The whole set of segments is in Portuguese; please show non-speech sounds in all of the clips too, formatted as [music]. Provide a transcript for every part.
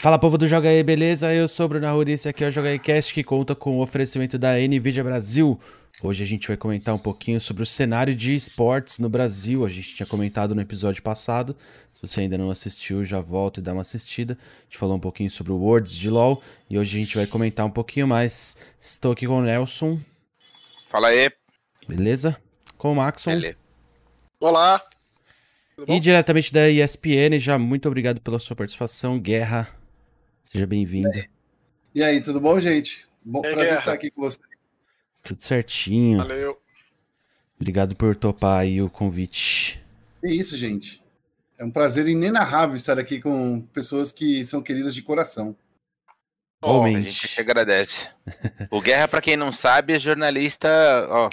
Fala povo do Joga aí, beleza? Eu sou o Bruno Arruda e esse aqui é o Joga aí Cast que conta com o oferecimento da NVIDIA Brasil. Hoje a gente vai comentar um pouquinho sobre o cenário de esportes no Brasil. A gente tinha comentado no episódio passado. Se você ainda não assistiu, já volta e dá uma assistida. A gente falou um pouquinho sobre o Worlds de LoL e hoje a gente vai comentar um pouquinho mais. Estou aqui com o Nelson. Fala aí. Beleza? Com o Maxon. Beleza. Olá. E diretamente da ESPN, já muito obrigado pela sua participação, Guerra. Seja bem-vindo. E aí, tudo bom, gente? Bom É prazer guerra. estar aqui com você. Tudo certinho. Valeu. Obrigado por topar aí o convite. É isso, gente. É um prazer inenarrável estar aqui com pessoas que são queridas de coração. Ó, a gente que agradece. O Guerra, pra quem não sabe, é jornalista, ó,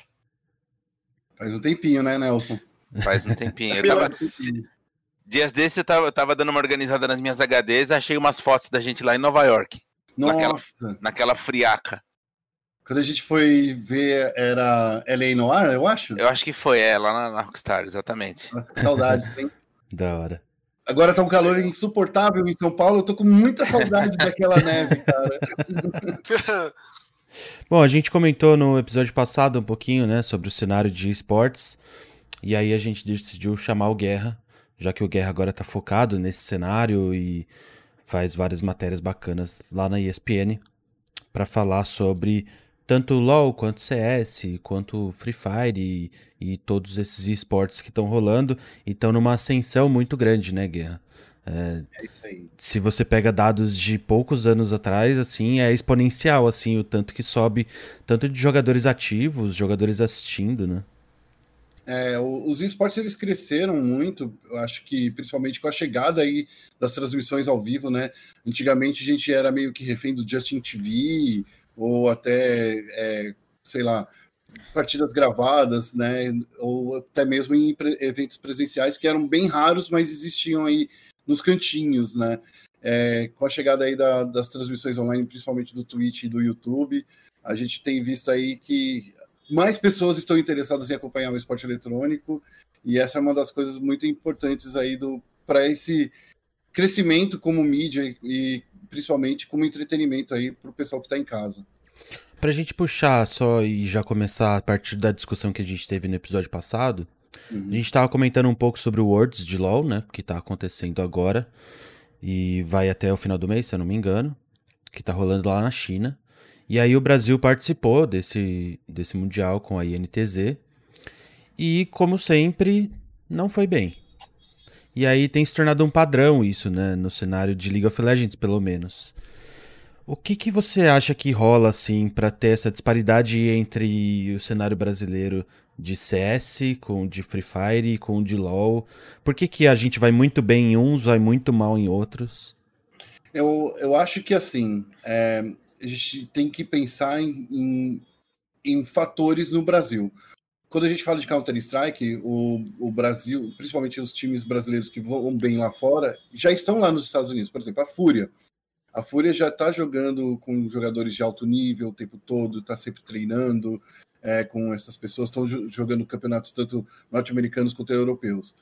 Faz um tempinho, né, Nelson? faz um tempinho. Eu tava- um tempinho. Dias desses eu tava, eu tava dando uma organizada nas minhas HDs, achei umas fotos da gente lá em Nova York, Naquela- Nossa, naquela friaca. quando a gente foi ver, era LA Noir, eu acho? Eu acho que foi, é, lá na, na Rockstar, exatamente. Nossa, que saudade, hein? [laughs] Da hora. Agora tá um calor insuportável em São Paulo, eu tô com muita saudade daquela neve, cara. [laughs] Bom, a gente comentou no episódio passado um pouquinho, né, sobre o cenário de esportes. E aí a gente decidiu chamar o Guerra, já que o Guerra agora tá focado nesse cenário e faz várias matérias bacanas lá na ESPN para falar sobre tanto LoL quanto CS, quanto Free Fire e, e todos esses esportes que estão rolando e estão numa ascensão muito grande, né, Guerra? É isso aí. se você pega dados de poucos anos atrás, assim, é exponencial, assim, o tanto que sobe, tanto de jogadores ativos, jogadores assistindo, né? É, os esportes eles cresceram muito, acho que principalmente com a chegada aí das transmissões ao vivo, né? Antigamente a gente era meio que refém do Justin TV ou até, é, sei lá, partidas gravadas, né? Ou até mesmo em eventos presenciais que eram bem raros, mas existiam aí nos cantinhos, né? É, com a chegada aí da- das transmissões online, principalmente do Twitch e do YouTube, a gente tem visto aí que mais pessoas estão interessadas em acompanhar o esporte eletrônico e essa é uma das coisas muito importantes aí do para esse crescimento como mídia e, principalmente como entretenimento aí para o pessoal que está em casa. Pra gente puxar só e já começar a partir da discussão que a gente teve no episódio passado, Uhum. a gente tava comentando um pouco sobre o Worlds de LoL, né, que tá acontecendo agora e vai até o final do mês, se eu não me engano, que tá rolando lá na China. E aí o Brasil participou desse, desse mundial com a INTZ e, como sempre, não foi bem. E aí tem se tornado um padrão isso, né, no cenário de League of Legends, pelo menos. O que que você acha que rola, assim, pra ter essa disparidade entre o cenário brasileiro de CS com o de Free Fire e com o de LoL? Por que que a gente vai muito bem em uns, vai muito mal em outros? Eu, eu acho que assim é, a gente tem que pensar em, em, em fatores no Brasil. Quando a gente fala de Counter-Strike, o, o Brasil, principalmente os times brasileiros que vão bem lá fora, já estão lá nos Estados Unidos. Por exemplo, a Fúria. A Fúria já está jogando com jogadores de alto nível o tempo todo, está sempre treinando é, com essas pessoas, estão jo- jogando campeonatos tanto norte-americanos quanto europeus.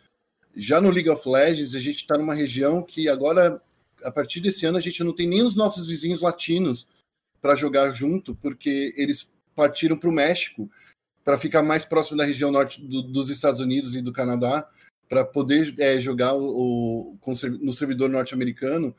Já no League of Legends, a gente está numa região que agora, a partir desse ano, a gente não tem nem os nossos vizinhos latinos para jogar junto, porque eles partiram para o México para ficar mais próximo da região norte do- dos Estados Unidos e do Canadá, para poder é, jogar o, o- no servidor norte-americano.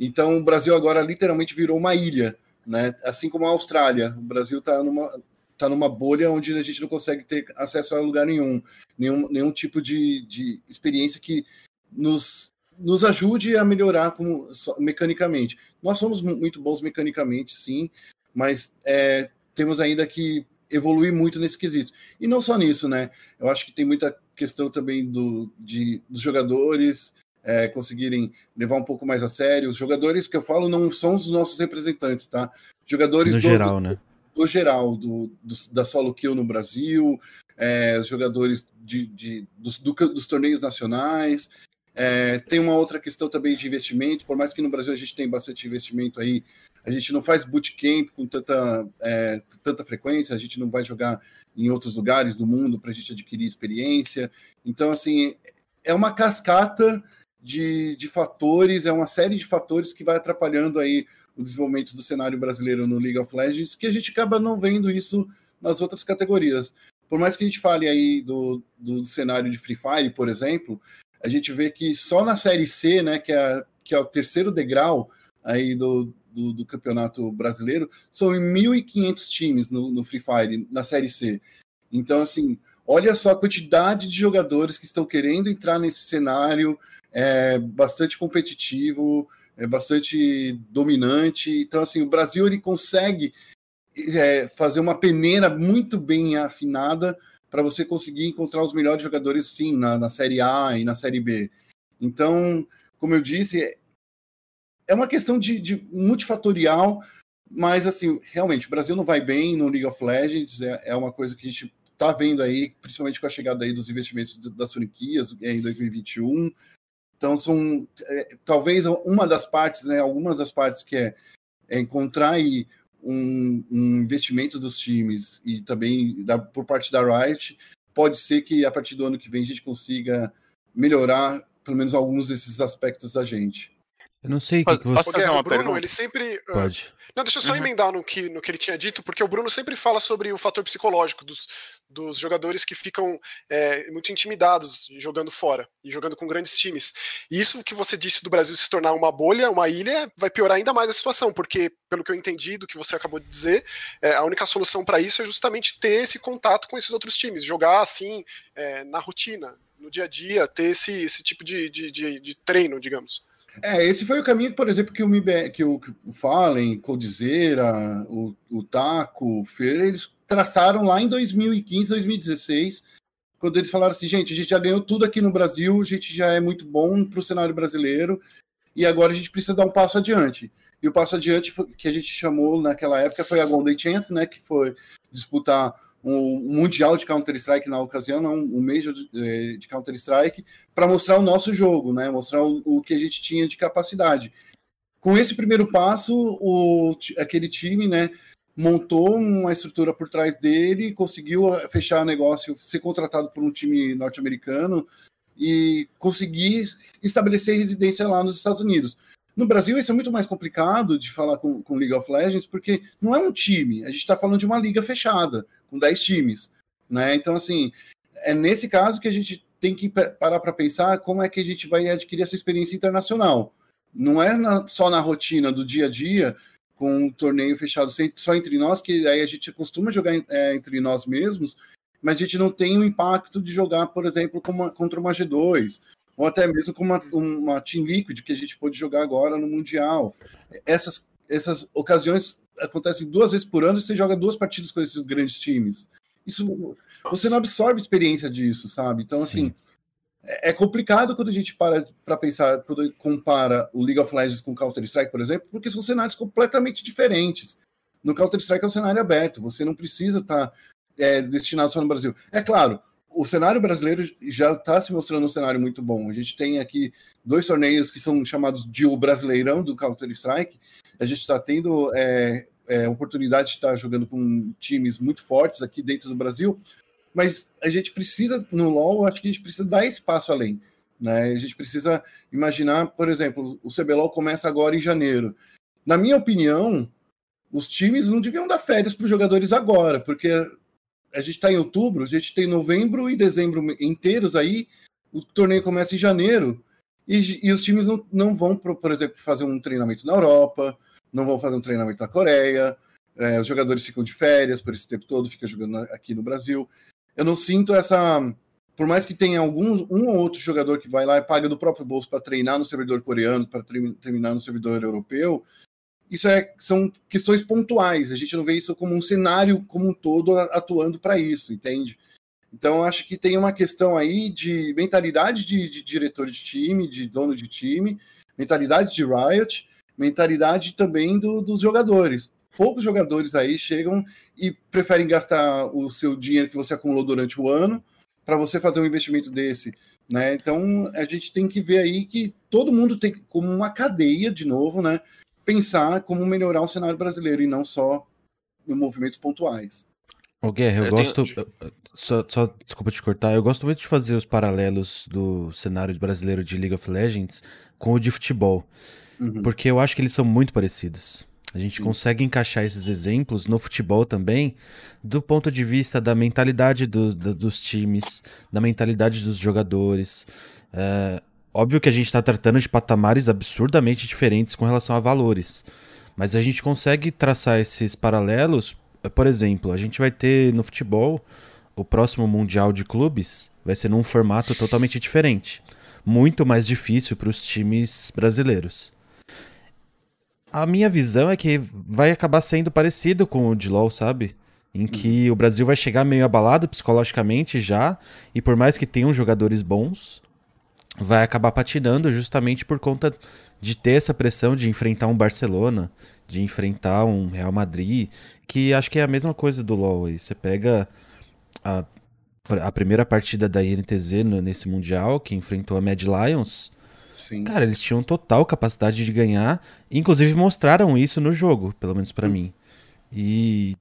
Então, o Brasil agora literalmente virou uma ilha, né? Assim como a Austrália. O Brasil está numa, tá numa bolha onde a gente não consegue ter acesso a lugar nenhum, nenhum, nenhum tipo de, de experiência que nos, nos ajude a melhorar como, mecanicamente. Nós somos mu- muito bons mecanicamente, sim, mas é, temos ainda que evoluir muito nesse quesito. E não só nisso, né? Eu acho que tem muita questão também do, de, dos jogadores é, conseguirem levar um pouco mais a sério. Os jogadores que eu falo não são os nossos representantes, tá? Jogadores No do- geral, né? do geral, do, do- da solo kill no Brasil, é, os jogadores de, de- dos, do- dos torneios nacionais. É, tem uma outra questão também de investimento, por mais que no Brasil a gente tem bastante investimento aí, a gente não faz bootcamp com tanta, é, tanta frequência, a gente não vai jogar em outros lugares do mundo para a gente adquirir experiência. Então, assim, é uma cascata de, de fatores, é uma série de fatores que vai atrapalhando aí o desenvolvimento do cenário brasileiro no League of Legends, que a gente acaba não vendo isso nas outras categorias. Por mais que a gente fale aí do, do cenário de Free Fire, por exemplo, a gente vê que só na Série C, né, que é, que é o terceiro degrau aí do, do, do campeonato brasileiro, são 1.500 times no, no Free Fire, na Série C. Então, assim, olha só a quantidade de jogadores que estão querendo entrar nesse cenário, é bastante competitivo, é bastante dominante. Então, assim, o Brasil ele consegue é, fazer uma peneira muito bem afinada para você conseguir encontrar os melhores jogadores, sim, na, na Série A e na Série B. Então, como eu disse, é uma questão de, de multifatorial, mas, assim, realmente, o Brasil não vai bem no League of Legends, é, é uma coisa que a gente está vendo aí, principalmente com a chegada aí dos investimentos das franquias em 2021. Então, são é, talvez uma das partes, né, algumas das partes que é, é encontrar aí um, um, investimento dos times e também da, por parte da Riot, pode ser que a partir do ano que vem a gente consiga melhorar pelo menos alguns desses aspectos da gente. Eu não sei o que, que você... Porque o Bruno, ele sempre... Ah, pode. Não, deixa eu só uhum. emendar no que, no que ele tinha dito, porque o Bruno sempre fala sobre o fator psicológico dos, dos jogadores que ficam é, muito intimidados jogando fora e jogando com grandes times. E isso que você disse do Brasil se tornar uma bolha, uma ilha, vai piorar ainda mais a situação, porque, pelo que eu entendi do que você acabou de dizer, é, a única solução para isso é justamente ter esse contato com esses outros times, jogar assim é, na rotina, no dia a dia, ter esse, esse tipo de, de, de, de treino, digamos. É, esse foi o caminho, por exemplo, que o, o, que o Fallen, Coldzera, o, o Taco, o Fer, eles traçaram lá em 2015, 2016, quando eles falaram assim, gente, a gente já ganhou tudo aqui no Brasil, a gente já é muito bom para o cenário brasileiro, e agora a gente precisa dar um passo adiante. E o passo adiante que a gente chamou naquela época foi a Golden Chance, né, que foi disputar um mundial de Counter-Strike na ocasião, não, um Major de, eh, de Counter-Strike, para mostrar o nosso jogo, né? Mostrar o, o, que a gente tinha de capacidade. Com esse primeiro passo, o, aquele time, né, montou uma estrutura por trás dele, conseguiu eh, fechar negócio, ser contratado por um time norte-americano e conseguir estabelecer residência lá nos Estados Unidos. No Brasil, isso é muito mais complicado de falar com, com League of Legends, porque não é um time, a gente está falando de uma liga fechada, com 10 times. Né? Então, assim, é nesse caso que a gente tem que parar para pensar como é que a gente vai adquirir essa experiência internacional. Não é na, só na rotina do dia a dia, com um torneio fechado só entre nós, que aí a gente costuma jogar é, entre nós mesmos, mas a gente não tem o impacto de jogar, por exemplo, uma, contra uma G2, ou até mesmo com uma, uma Team Liquid que a gente pôde jogar agora no Mundial. Essas, essas ocasiões acontecem duas vezes por ano e você joga duas partidas com esses grandes times. Isso você não absorve experiência disso, sabe? Então, assim, Sim. assim, é, é complicado quando a gente para para pensar, quando compara o League of Legends com Counter-Strike, por exemplo, porque são cenários completamente diferentes. No Counter-Strike é um cenário aberto, você não precisa estar tá, é, destinado só no Brasil. É claro, o cenário brasileiro já está se mostrando um cenário muito bom. A gente tem aqui dois torneios que são chamados de o Brasileirão do Counter-Strike. A gente está tendo é, é, oportunidade de estar jogando com times muito fortes aqui dentro do Brasil, mas a gente precisa, no LoL, acho que a gente precisa dar espaço além. Né? A gente precisa imaginar, por exemplo, o CBLOL começa agora em janeiro. Na minha opinião, os times não deviam dar férias para os jogadores agora, porque a gente está em outubro, a gente tem novembro e dezembro inteiros aí, o torneio começa em janeiro, e, e os times não, não vão, por, por, exemplo, fazer um treinamento na Europa, não vão fazer um treinamento na Coreia, é, os jogadores ficam de férias por esse tempo todo, ficam jogando aqui no Brasil. Eu não sinto essa. Por mais que tenha algum um ou outro jogador que vai lá e paga do próprio bolso para treinar no servidor coreano, para terminar no servidor europeu, isso é, são questões pontuais. A gente não vê isso como um cenário como um todo atuando para isso, entende? Então, acho que tem uma questão aí de mentalidade de, de, diretor de time, de dono de time, mentalidade de Riot, mentalidade também do, dos jogadores. Poucos jogadores aí chegam e preferem gastar o seu dinheiro que você acumulou durante o ano para você fazer um investimento desse. Né? Então, a gente tem que ver aí que todo mundo tem como uma cadeia, de novo, né? Pensar como melhorar o cenário brasileiro e não só em movimentos pontuais. Ô, Guerra, eu, Eu gosto. tenho- Só, só, desculpa te cortar, eu gosto muito de fazer os paralelos do cenário brasileiro de League of Legends com o de futebol, Uhum. porque eu acho que eles são muito parecidos. A gente Sim. consegue encaixar esses exemplos no futebol também, do ponto de vista da mentalidade do- do- dos times, da mentalidade dos jogadores. É, óbvio que a gente está tratando de patamares absurdamente diferentes com relação a valores, mas a gente consegue traçar esses paralelos. Por exemplo, a gente vai ter no futebol o próximo Mundial de Clubes vai ser num formato totalmente diferente. Muito mais difícil para os times brasileiros. A minha visão é que vai acabar sendo parecido com o de LoL, sabe? Em que o Brasil vai chegar meio abalado psicologicamente já, e por mais que tenham jogadores bons, vai acabar patinando justamente por conta de ter essa pressão de enfrentar um Barcelona, de enfrentar um Real Madrid, que acho que é a mesma coisa do LoL aí. Você pega a, a primeira partida da INTZ nesse Mundial, que enfrentou a Mad Lions, Sim. cara, eles tinham total capacidade de ganhar, inclusive mostraram isso no jogo, pelo menos pra mim. E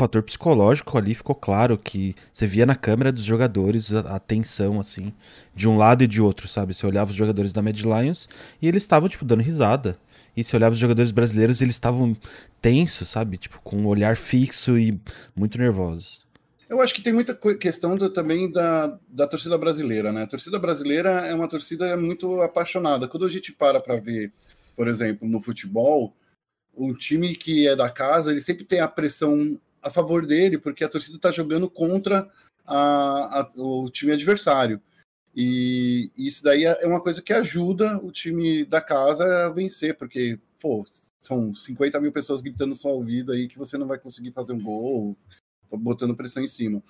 fator psicológico ali ficou claro que você via na câmera dos jogadores a, a tensão, assim, de um lado e de outro, sabe? Você olhava os jogadores da Mad Lions e eles estavam, tipo, dando risada. E se olhava os jogadores brasileiros, eles estavam tensos, sabe? Tipo, com um olhar fixo e muito nervosos. Eu acho que tem muita questão do- também da, da torcida brasileira, né? A torcida brasileira é uma torcida muito apaixonada. Quando a gente para para ver, por exemplo, no futebol, um time que é da casa, ele sempre tem a pressão a favor dele, porque a torcida está jogando contra a- a- o time adversário. E isso daí é uma coisa que ajuda o time da casa a vencer, porque, pô, são 50 mil pessoas gritando no seu ouvido aí que você não vai conseguir fazer um gol, botando pressão em cima.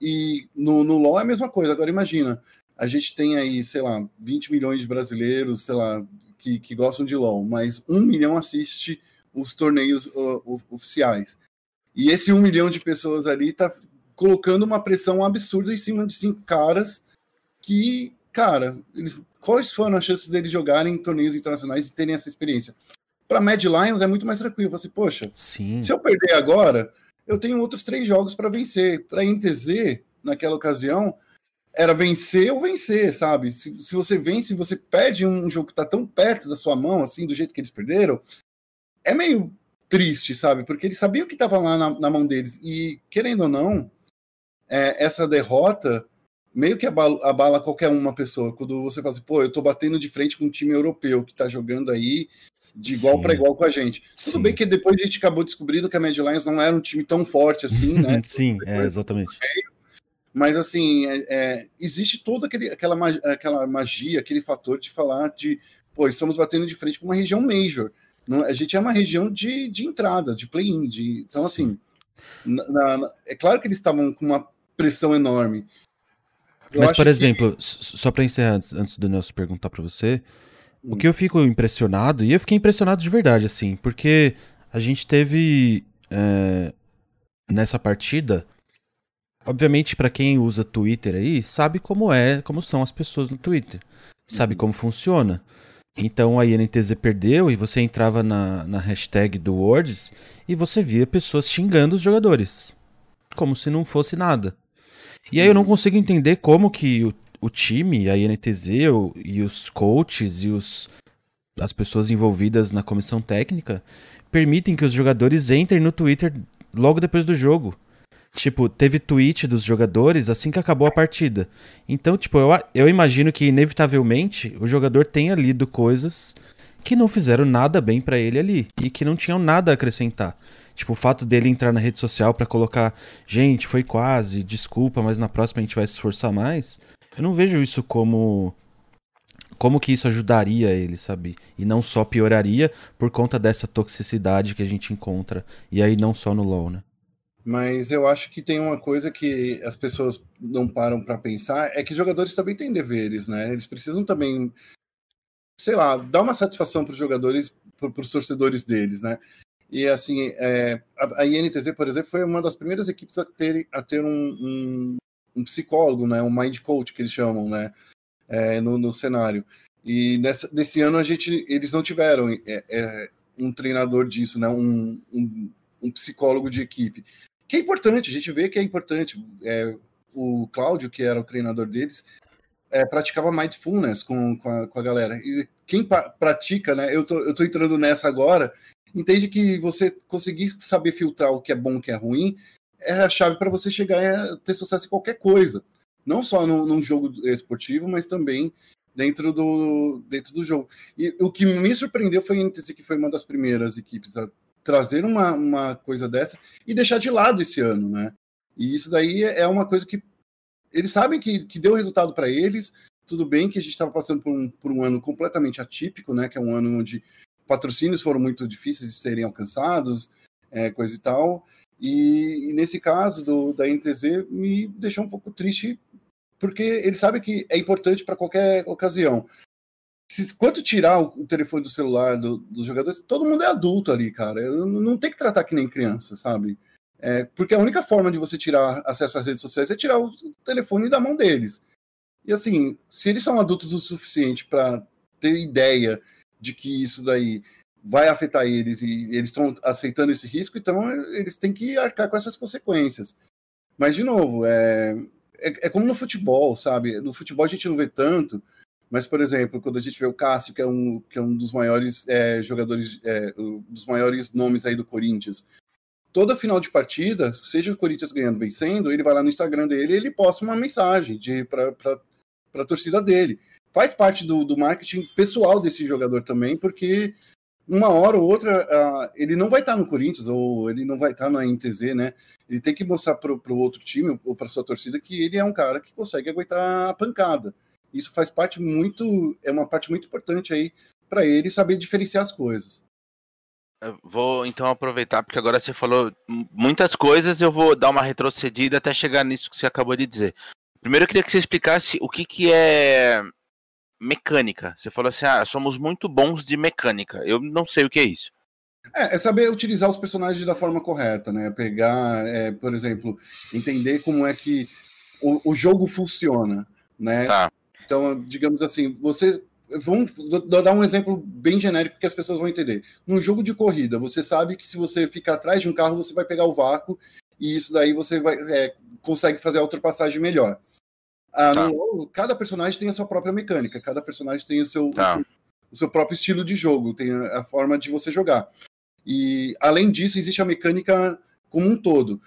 E no, no LoL é a mesma coisa. Agora imagina, a gente tem aí, sei lá, 20 milhões de brasileiros, sei lá, que, que gostam de LoL, mas um milhão assiste os torneios uh, oficiais. E esse um milhão de pessoas ali tá colocando uma pressão absurda em cima de cinco caras que, cara, eles, quais foram as chances deles jogarem em torneios internacionais e terem essa experiência? Para Mad Lions é muito mais tranquilo. Você, poxa, Sim. se eu perder agora, eu tenho outros três jogos para vencer. Para NTZ, naquela ocasião, era vencer ou vencer, sabe? Se, se você vence, você perde um jogo que está tão perto da sua mão, assim, do jeito que eles perderam, é meio triste, sabe? Porque eles sabiam que estava lá na, na mão deles. E, querendo ou não, é, essa derrota meio que abala, abala qualquer uma pessoa. Quando você fala assim, pô, eu tô batendo de frente com um time europeu que tá jogando aí de igual para igual com a gente. Tudo Sim. bem que depois a gente acabou descobrindo que a Mad Lions não era um time tão forte assim, né? [laughs] Sim, é, exatamente. Mas assim, é- é, existe toda aquele, aquela, ma- aquela magia, aquele fator de falar de, pô, estamos batendo de frente com uma região major. Não- a gente é uma região de, de entrada, de play-in. de- Então, Sim. assim, na- na- é claro que eles estavam com uma pressão enorme. Eu Mas, por que- exemplo, s- só pra encerrar, antes, antes do Nelson perguntar pra você, o Hum. que eu fico impressionado, e eu fiquei impressionado de verdade, assim, porque a gente teve é, nessa partida, obviamente pra quem usa Twitter aí, sabe como é, como são as pessoas no Twitter, sabe Uhum. como funciona. Então a INTZ perdeu e você entrava na, na hashtag do Words e você via pessoas xingando os jogadores, como se não fosse nada. E aí eu não consigo entender como que o, o time, a INTZ o- e os coaches e os, as pessoas envolvidas na comissão técnica permitem que os jogadores entrem no Twitter logo depois do jogo. Tipo, teve tweet dos jogadores assim que acabou a partida. Então, tipo, eu, eu imagino que inevitavelmente o jogador tenha lido coisas que não fizeram nada bem pra ele ali e que não tinham nada a acrescentar. Tipo, o fato dele entrar na rede social pra colocar, gente, foi quase, desculpa, mas na próxima a gente vai se esforçar mais. Eu não vejo isso como como que isso ajudaria ele, sabe? E não só pioraria por conta dessa toxicidade que a gente encontra. E aí não só no LoL, né? Mas eu acho que tem uma coisa que as pessoas não param para pensar, é que jogadores também têm deveres, né? Eles precisam também, sei lá, dar uma satisfação para os jogadores, para os torcedores deles, né? E assim, é, a, a INTZ, por exemplo, foi uma das primeiras equipes a ter, a ter um, um, um psicólogo, né? Um mind coach que eles chamam, né? É, no, no cenário. E nessa, nesse ano a gente, eles não tiveram é, é, um treinador disso, né? Um, um, um psicólogo de equipe. Que é importante, a gente vê que é importante. É, o Cláudio, que era o treinador deles, é, praticava mindfulness com, com, a, com a galera. E quem pratica, né? Eu tô, eu tô entrando nessa agora, entende que você conseguir saber filtrar o que é bom o que é ruim é a chave para você chegar a ter sucesso em qualquer coisa. Não só no, num jogo esportivo, mas também dentro do, dentro do jogo. E o que me surpreendeu foi a que foi uma das primeiras equipes a trazer uma, uma coisa dessa e deixar de lado esse ano, né? E isso daí é uma coisa que eles sabem que, que deu resultado para eles. Tudo bem que a gente estava passando por um, por um ano completamente atípico, né? Que é um ano onde patrocínios foram muito difíceis de serem alcançados, é, coisa e tal. E, e, nesse caso do, da NTZ me deixou um pouco triste, porque ele sabe que é importante para qualquer ocasião. Se, quanto tirar o, telefone do celular do, dos jogadores, todo mundo é adulto ali, cara. Eu, não tem que tratar que nem criança, sabe? É, porque a única forma de você tirar acesso às redes sociais é tirar o telefone da mão deles. E assim, se eles são adultos o suficiente para ter ideia de que isso daí vai afetar eles e eles estão aceitando esse risco, então eles têm que arcar com essas consequências. Mas, de novo, é, é, é, como no futebol, sabe? No futebol a gente não vê tanto, mas, por exemplo, quando a gente vê o Cássio, que é um, que é um dos maiores é, jogadores, é, dos maiores nomes aí do Corinthians, toda final de partida, seja o Corinthians ganhando, vencendo, ele vai lá no Instagram dele e ele posta uma mensagem para a torcida dele. Faz parte do, do marketing pessoal desse jogador também, porque uma hora ou outra ele não vai estar no Corinthians ou ele não vai estar na NTZ, né? Ele tem que mostrar para o outro time ou para sua torcida que ele é um cara que consegue aguentar a pancada. Isso faz parte muito, é uma parte muito importante aí para ele saber diferenciar as coisas. Eu vou então aproveitar, porque agora você falou muitas coisas, eu vou dar uma retrocedida até chegar nisso que você acabou de dizer. Primeiro eu queria que você explicasse o que, que é mecânica. Você falou assim, ah, somos muito bons de mecânica. Eu não sei o que é isso. É, é saber utilizar os personagens da forma correta, né? Pegar, é, por exemplo, entender como é que o, o jogo funciona, né? Tá. Então, digamos assim, você Vamos dar um exemplo bem genérico que as pessoas vão entender. Num jogo de corrida, você sabe que se você ficar atrás de um carro, você vai pegar o vácuo e isso daí você vai, é, consegue fazer a ultrapassagem melhor. Ah, tá. no, cada personagem tem a sua própria mecânica, cada personagem tem o seu, tá. o, seu o seu, próprio estilo de jogo, tem a, a forma de você jogar. E além disso, existe a mecânica como um todo.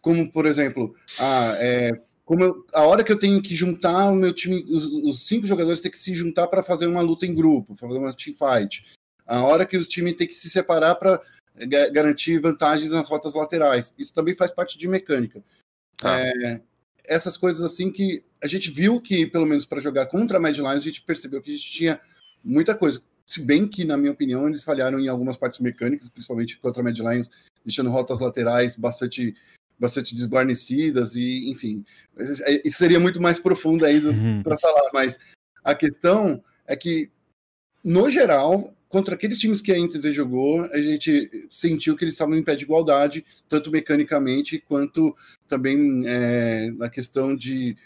Como, por exemplo, ah, é, como eu, a hora que eu tenho que juntar o meu time, os, os cinco jogadores têm que se juntar para fazer uma luta em grupo, para fazer uma team fight. A hora que o time tem que se separar para garantir vantagens nas rotas laterais. Isso também faz parte de mecânica. Ah. É, essas coisas assim que a gente viu que, pelo menos para jogar contra a Mad Lions, a gente percebeu que a gente tinha muita coisa. Se bem que, na minha opinião, eles falharam em algumas partes mecânicas, principalmente contra a Mad Lions, deixando rotas laterais bastante bastante desguarnecidas e, enfim, isso seria muito mais profundo aí uhum. para falar, mas a questão é que, no geral, contra aqueles times que a Inter jogou, a gente sentiu que eles estavam em pé de igualdade, tanto mecanicamente quanto também é, na questão de,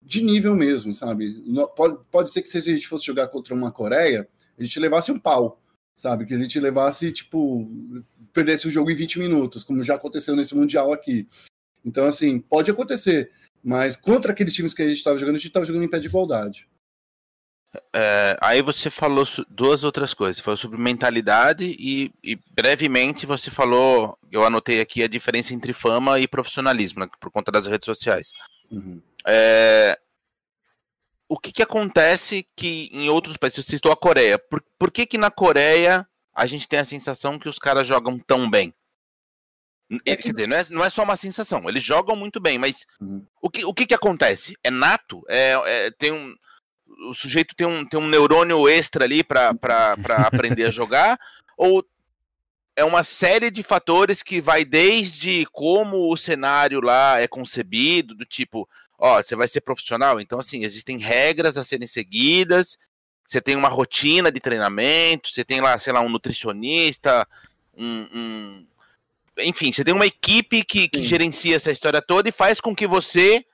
de nível mesmo, sabe? Pode, pode ser que se a gente fosse jogar contra uma Coreia, a gente levasse um pau, sabe? Que a gente levasse, tipo, perdesse o jogo em 20 minutos, como já aconteceu nesse Mundial aqui. Então, assim, pode acontecer, mas contra aqueles times que a gente estava jogando, a gente estava jogando em pé de igualdade. É, aí você falou duas outras coisas. Falou sobre mentalidade e, e, brevemente você falou, eu anotei aqui a diferença entre fama e profissionalismo, né, por conta das redes sociais. Uhum. É, o que, que acontece que em outros países, você citou a Coreia, por, por que que na Coreia a gente tem a sensação que os caras jogam tão bem. É Quer dizer, não é, não é só uma sensação, eles jogam muito bem, mas uhum. o, que, o que que acontece? É nato? É, é, tem um, o sujeito tem um, tem um neurônio extra ali para aprender a jogar? [laughs] Ou é uma série de fatores que vai desde como o cenário lá é concebido, do tipo, ó, você vai ser profissional, então assim, existem regras a serem seguidas, você tem uma rotina de treinamento, você tem lá, sei lá, um nutricionista, um, um... enfim, você tem uma equipe que, que gerencia essa história toda e faz com que você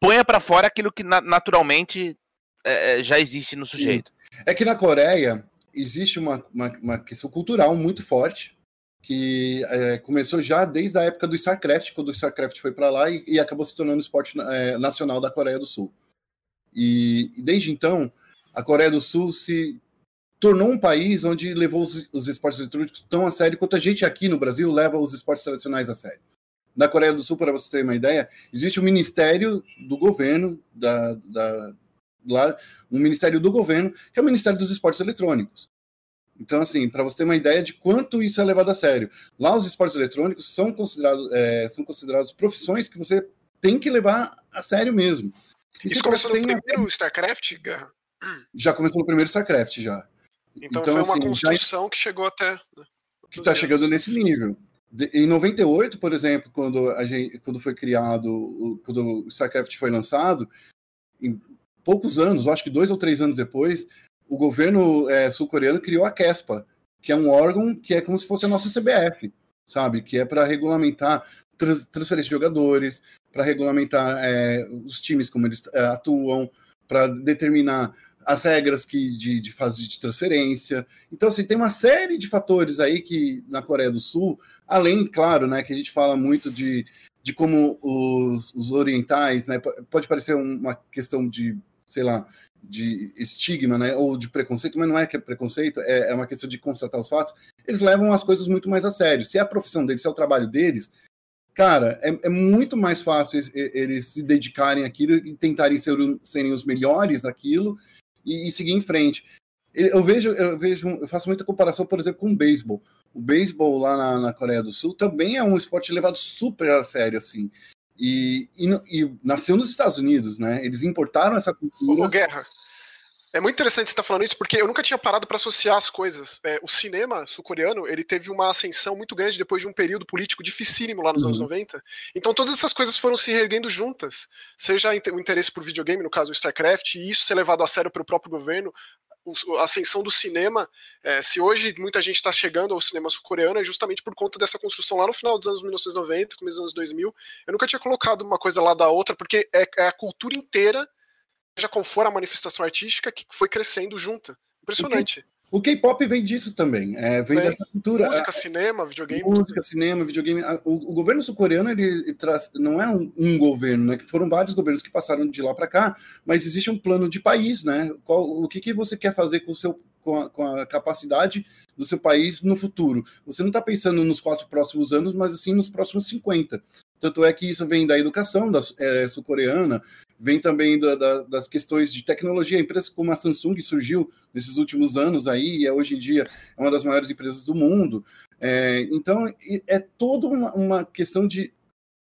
ponha para fora aquilo que na naturalmente é, é, já existe no sujeito. É que na Coreia existe uma, uma, uma, questão cultural muito forte, que é, começou já desde a época do StarCraft, quando o StarCraft foi para lá e, e, acabou se tornando esporte é, nacional da Coreia do Sul. E, e, desde então, a Coreia do Sul se tornou um país onde levou os, os, esportes eletrônicos tão a sério quanto a gente aqui no Brasil leva os esportes tradicionais a sério. Na Coreia do Sul, para você ter uma ideia, existe um ministério do governo, da, da, lá, um ministério do governo, que é o Ministério dos Esportes Eletrônicos. Então, assim, para você ter uma ideia de quanto isso é levado a sério. Lá, os esportes eletrônicos são considerados, é, são considerados profissões que você tem que levar a sério mesmo. E isso começou no primeiro StarCraft, Guerra? Já começou no primeiro StarCraft, já. Então, então foi uma assim, construção já... que chegou até. Né, que está chegando nesse nível. Em 98, por exemplo, quando, a gente, quando foi criado, quando o StarCraft foi lançado, em poucos anos, acho que dois ou três anos depois, o governo é, sul-coreano criou a CESPA, que é um órgão que é como se fosse a nossa CBF, sabe? Que é para regulamentar trans transferência de jogadores, para regulamentar é, os times como eles é, atuam, para determinar as regras que, de, de fase de transferência. Então, assim, tem uma série de fatores aí que na Coreia do Sul, além, claro, né, que a gente fala muito de, de como os, os orientais, né, pode parecer uma questão de, sei lá, de estigma, né, ou de preconceito, mas não é que é preconceito, é, é uma questão de constatar os fatos, eles levam as coisas muito mais a sério. Se é a profissão deles, se é o trabalho deles, cara, é, é muito mais fácil eles se dedicarem àquilo e tentarem ser, serem os melhores naquilo e, e, seguir em frente. Eu vejo, eu vejo, eu faço muita comparação, por exemplo, com o beisebol. O beisebol lá na, na Coreia do Sul também é um esporte levado super a sério, assim. E, e, e, nasceu nos Estados Unidos, né? Eles importaram essa cultura. Ô, Guerra, é muito interessante você estar falando isso, porque eu nunca tinha parado para associar as coisas. É, o cinema sul-coreano, ele teve uma ascensão muito grande depois de um período político dificílimo lá nos uhum. anos 90. Então todas essas coisas foram se reerguendo juntas. Seja o interesse por videogame, no caso o StarCraft, e isso ser levado a sério pelo próprio governo, a ascensão do cinema, é, se hoje muita gente está chegando ao cinema sul-coreano, é justamente por conta dessa construção lá no final dos anos 1990, começo dos anos 2000. Eu nunca tinha colocado uma coisa lá da outra, porque é, é a cultura inteira, seja qual for a manifestação artística, que foi crescendo junta. Impressionante. O K-pop vem disso também, é, vem é, dessa cultura. Música, cinema, videogame. Música, tudo. cinema, videogame. O, o governo sul-coreano ele, ele traz, não é um, um, governo, né? Que foram vários governos que passaram de lá para cá, mas existe um plano de país, né? Qual, o que, que você quer fazer com, o seu, com, a, com a capacidade do seu país no futuro? Você não está pensando nos quatro próximos anos, mas assim nos próximos 50. Tanto é que isso vem da educação da, é, sul-coreana, vem também da, da, das questões de tecnologia. Empresas como a Samsung surgiu nesses últimos anos aí, e é, hoje em dia é uma das maiores empresas do mundo. É, então, é toda uma, uma, questão de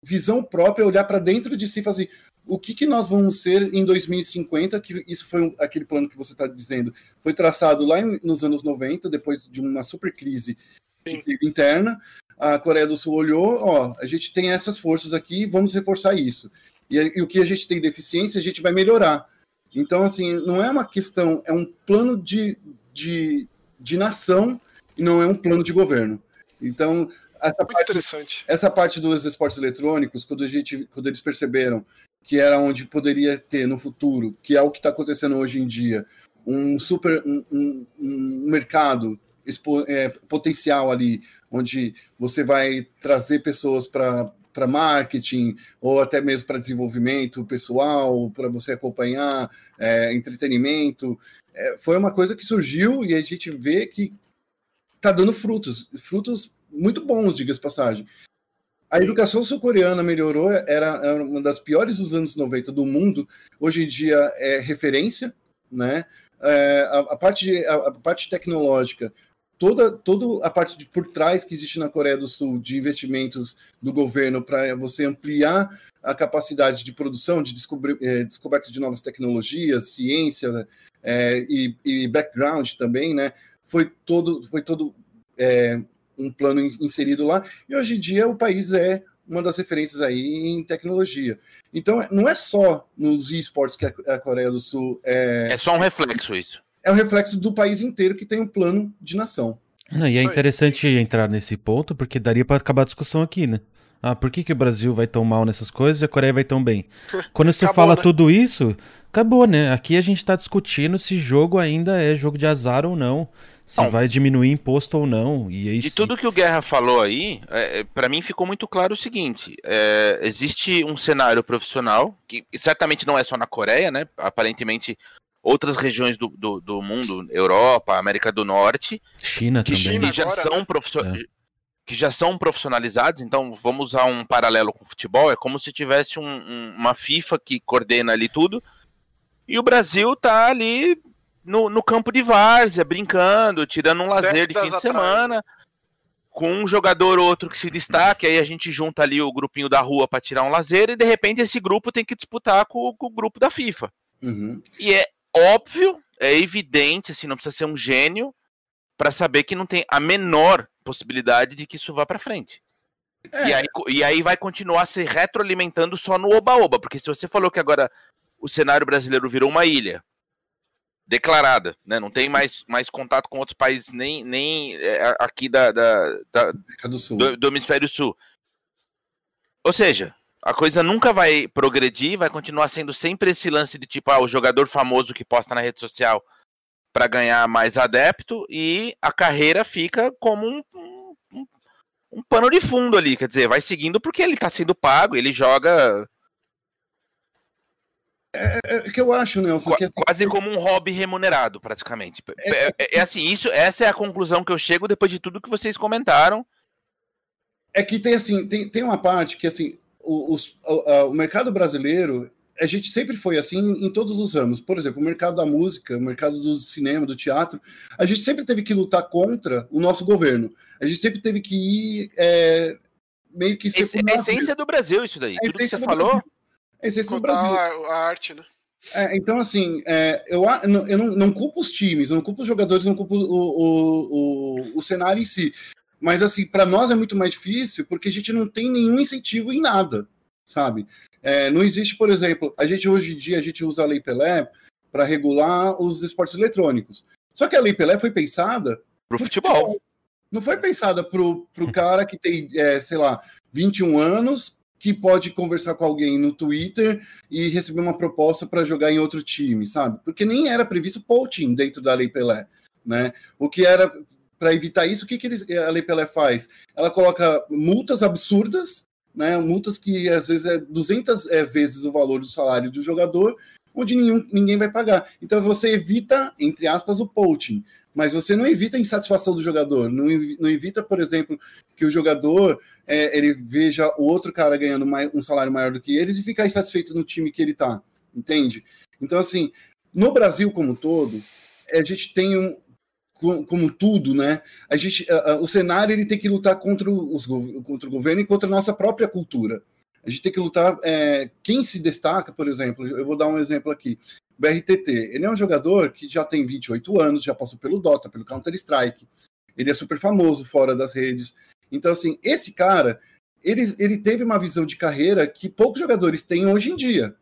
visão própria, olhar para dentro de si e fazer o que, que nós vamos ser em 2050, que isso foi um, aquele plano que você está dizendo, foi traçado lá em, nos anos 90, depois de uma super crise interna, a Coreia do Sul olhou, ó, a gente tem essas forças aqui, vamos reforçar isso. E, e, o que a gente tem deficiência, a gente vai melhorar. Então, assim, não é uma questão, é um plano de, de, de nação e não é um plano de governo. Então, essa parte, interessante. essa parte dos esportes eletrônicos, quando, a gente, quando eles perceberam que era onde poderia ter no futuro, que é o que está acontecendo hoje em dia, um super um, um, um mercado expo, é, potencial ali, onde você vai trazer pessoas para para marketing ou até mesmo para desenvolvimento pessoal, para você acompanhar é, entretenimento. É, foi uma coisa que surgiu e a gente vê que está dando frutos, frutos muito bons, diga-se passagem. A educação sul-coreana melhorou, era, era, uma das piores dos anos 90 do mundo, hoje em dia é referência, né? É, a, a, parte, a, a parte tecnológica toda, toda a parte de por trás que existe na Coreia do Sul de investimentos do governo para você ampliar a capacidade de produção, de descobrir, é, descoberta de novas tecnologias, ciência é, e, e, background também, né? Foi todo, foi todo é, um plano inserido lá. E hoje em dia o país é uma das referências aí em tecnologia. Então, não é só nos esportes que a Coreia do Sul é. É só um reflexo isso é um reflexo do país inteiro que tem um plano de nação. Ah, e é interessante entrar nesse ponto, porque daria para acabar a discussão aqui, né? Ah, por que, que o Brasil vai tão mal nessas coisas e a Coreia vai tão bem? [laughs] Quando você acabou, fala né? tudo isso, acabou, né? Aqui a gente está discutindo se jogo ainda é jogo de azar ou não. se não. vai diminuir imposto ou não. E é isso. De tudo que o Guerra falou aí, é, é para mim ficou muito claro o seguinte: é, existe um cenário profissional que certamente não é só na Coreia, né? Aparentemente outras regiões do, do, do mundo, Europa, América do Norte, China que, também, que já são profissionais. É. Que já são profissionalizados, então vamos usar um paralelo com o futebol. É como se tivesse um, um, uma FIFA que coordena ali tudo, e o Brasil tá ali no, no campo de várzea, brincando, tirando um lazer de fim de atrás. semana, com um jogador ou outro que se destaque, aí a gente junta ali o grupinho da rua para tirar um lazer, e de repente esse grupo tem que disputar com, com o grupo da FIFA. Uhum. E é óbvio, é evidente, assim, não precisa ser um gênio para saber que não tem a menor possibilidade de que isso vá para frente. É. E, aí, e aí vai continuar se retroalimentando só no oba-oba, porque se você falou que agora o cenário brasileiro virou uma ilha, declarada, né? Não tem mais, mais contato com outros países, nem, nem é, aqui da, da, da do, do, do, hemisfério sul. Ou seja, a coisa nunca vai progredir, vai continuar sendo sempre esse lance de tipo, ah, o jogador famoso que posta na rede social para ganhar mais adepto e a carreira fica como um, um, um, pano de fundo ali, quer dizer, vai seguindo porque ele está sendo pago, ele joga é, é, é, que eu acho, Nelson. Que, assim, Quase como um hobby remunerado, praticamente. É, é, é, é, assim, isso, essa é a conclusão que eu chego depois de tudo que vocês comentaram. É que tem assim, tem, tem uma parte que assim, os, o, o mercado brasileiro, a gente sempre foi assim em todos os ramos. Por exemplo, o mercado da música, o mercado do cinema, do teatro, a gente sempre teve que lutar contra o nosso governo. A gente sempre teve que ir é, meio que ser. É a essência do Brasil, isso daí. Tudo que você falou. Brasil Existe no Brasil. A, arte, né? É, então, assim, é, eu, eu não, não, culpo os times, não culpo os jogadores, não culpo o, o, o, o cenário em si. Mas, assim, para nós é muito mais difícil porque a gente não tem nenhum incentivo em nada, sabe? É, não existe, por exemplo, a gente hoje em dia a gente usa a Lei Pelé para regular os esportes eletrônicos. Só que a Lei Pelé foi pensada para o futebol. futebol. Não foi pensada para o cara que tem, é, sei lá, 21 anos, que pode conversar com alguém no Twitter e receber uma proposta para jogar em outro time, sabe? Porque nem era previsto poaching dentro da Lei Pelé, né? O que era para evitar isso, o que, que a Lei Pelé faz? Ela coloca multas absurdas, né? Multas que às vezes é 200 é, vezes o valor do salário do jogador, onde nenhum, ninguém vai pagar. Então você evita, entre aspas, o poaching mas você não evita a insatisfação do jogador, não, não evita, por exemplo, que o jogador é, ele veja o outro cara ganhando mais, um salário maior do que eles e ficar insatisfeito no time que ele tá, entende? Então, assim, no Brasil como um todo, a gente tem um, como tudo, né? A gente, o cenário ele tem que lutar contra, os, contra o governo e contra a nossa própria cultura. A gente tem que lutar. É, quem se destaca, por exemplo, eu vou dar um exemplo aqui. BRTT, ele é um jogador que já tem 28 anos, já passou pelo Dota, pelo Counter-Strike. Ele é super famoso fora das redes. Então, assim, esse cara, ele, ele teve uma visão de carreira que poucos jogadores têm hoje em dia.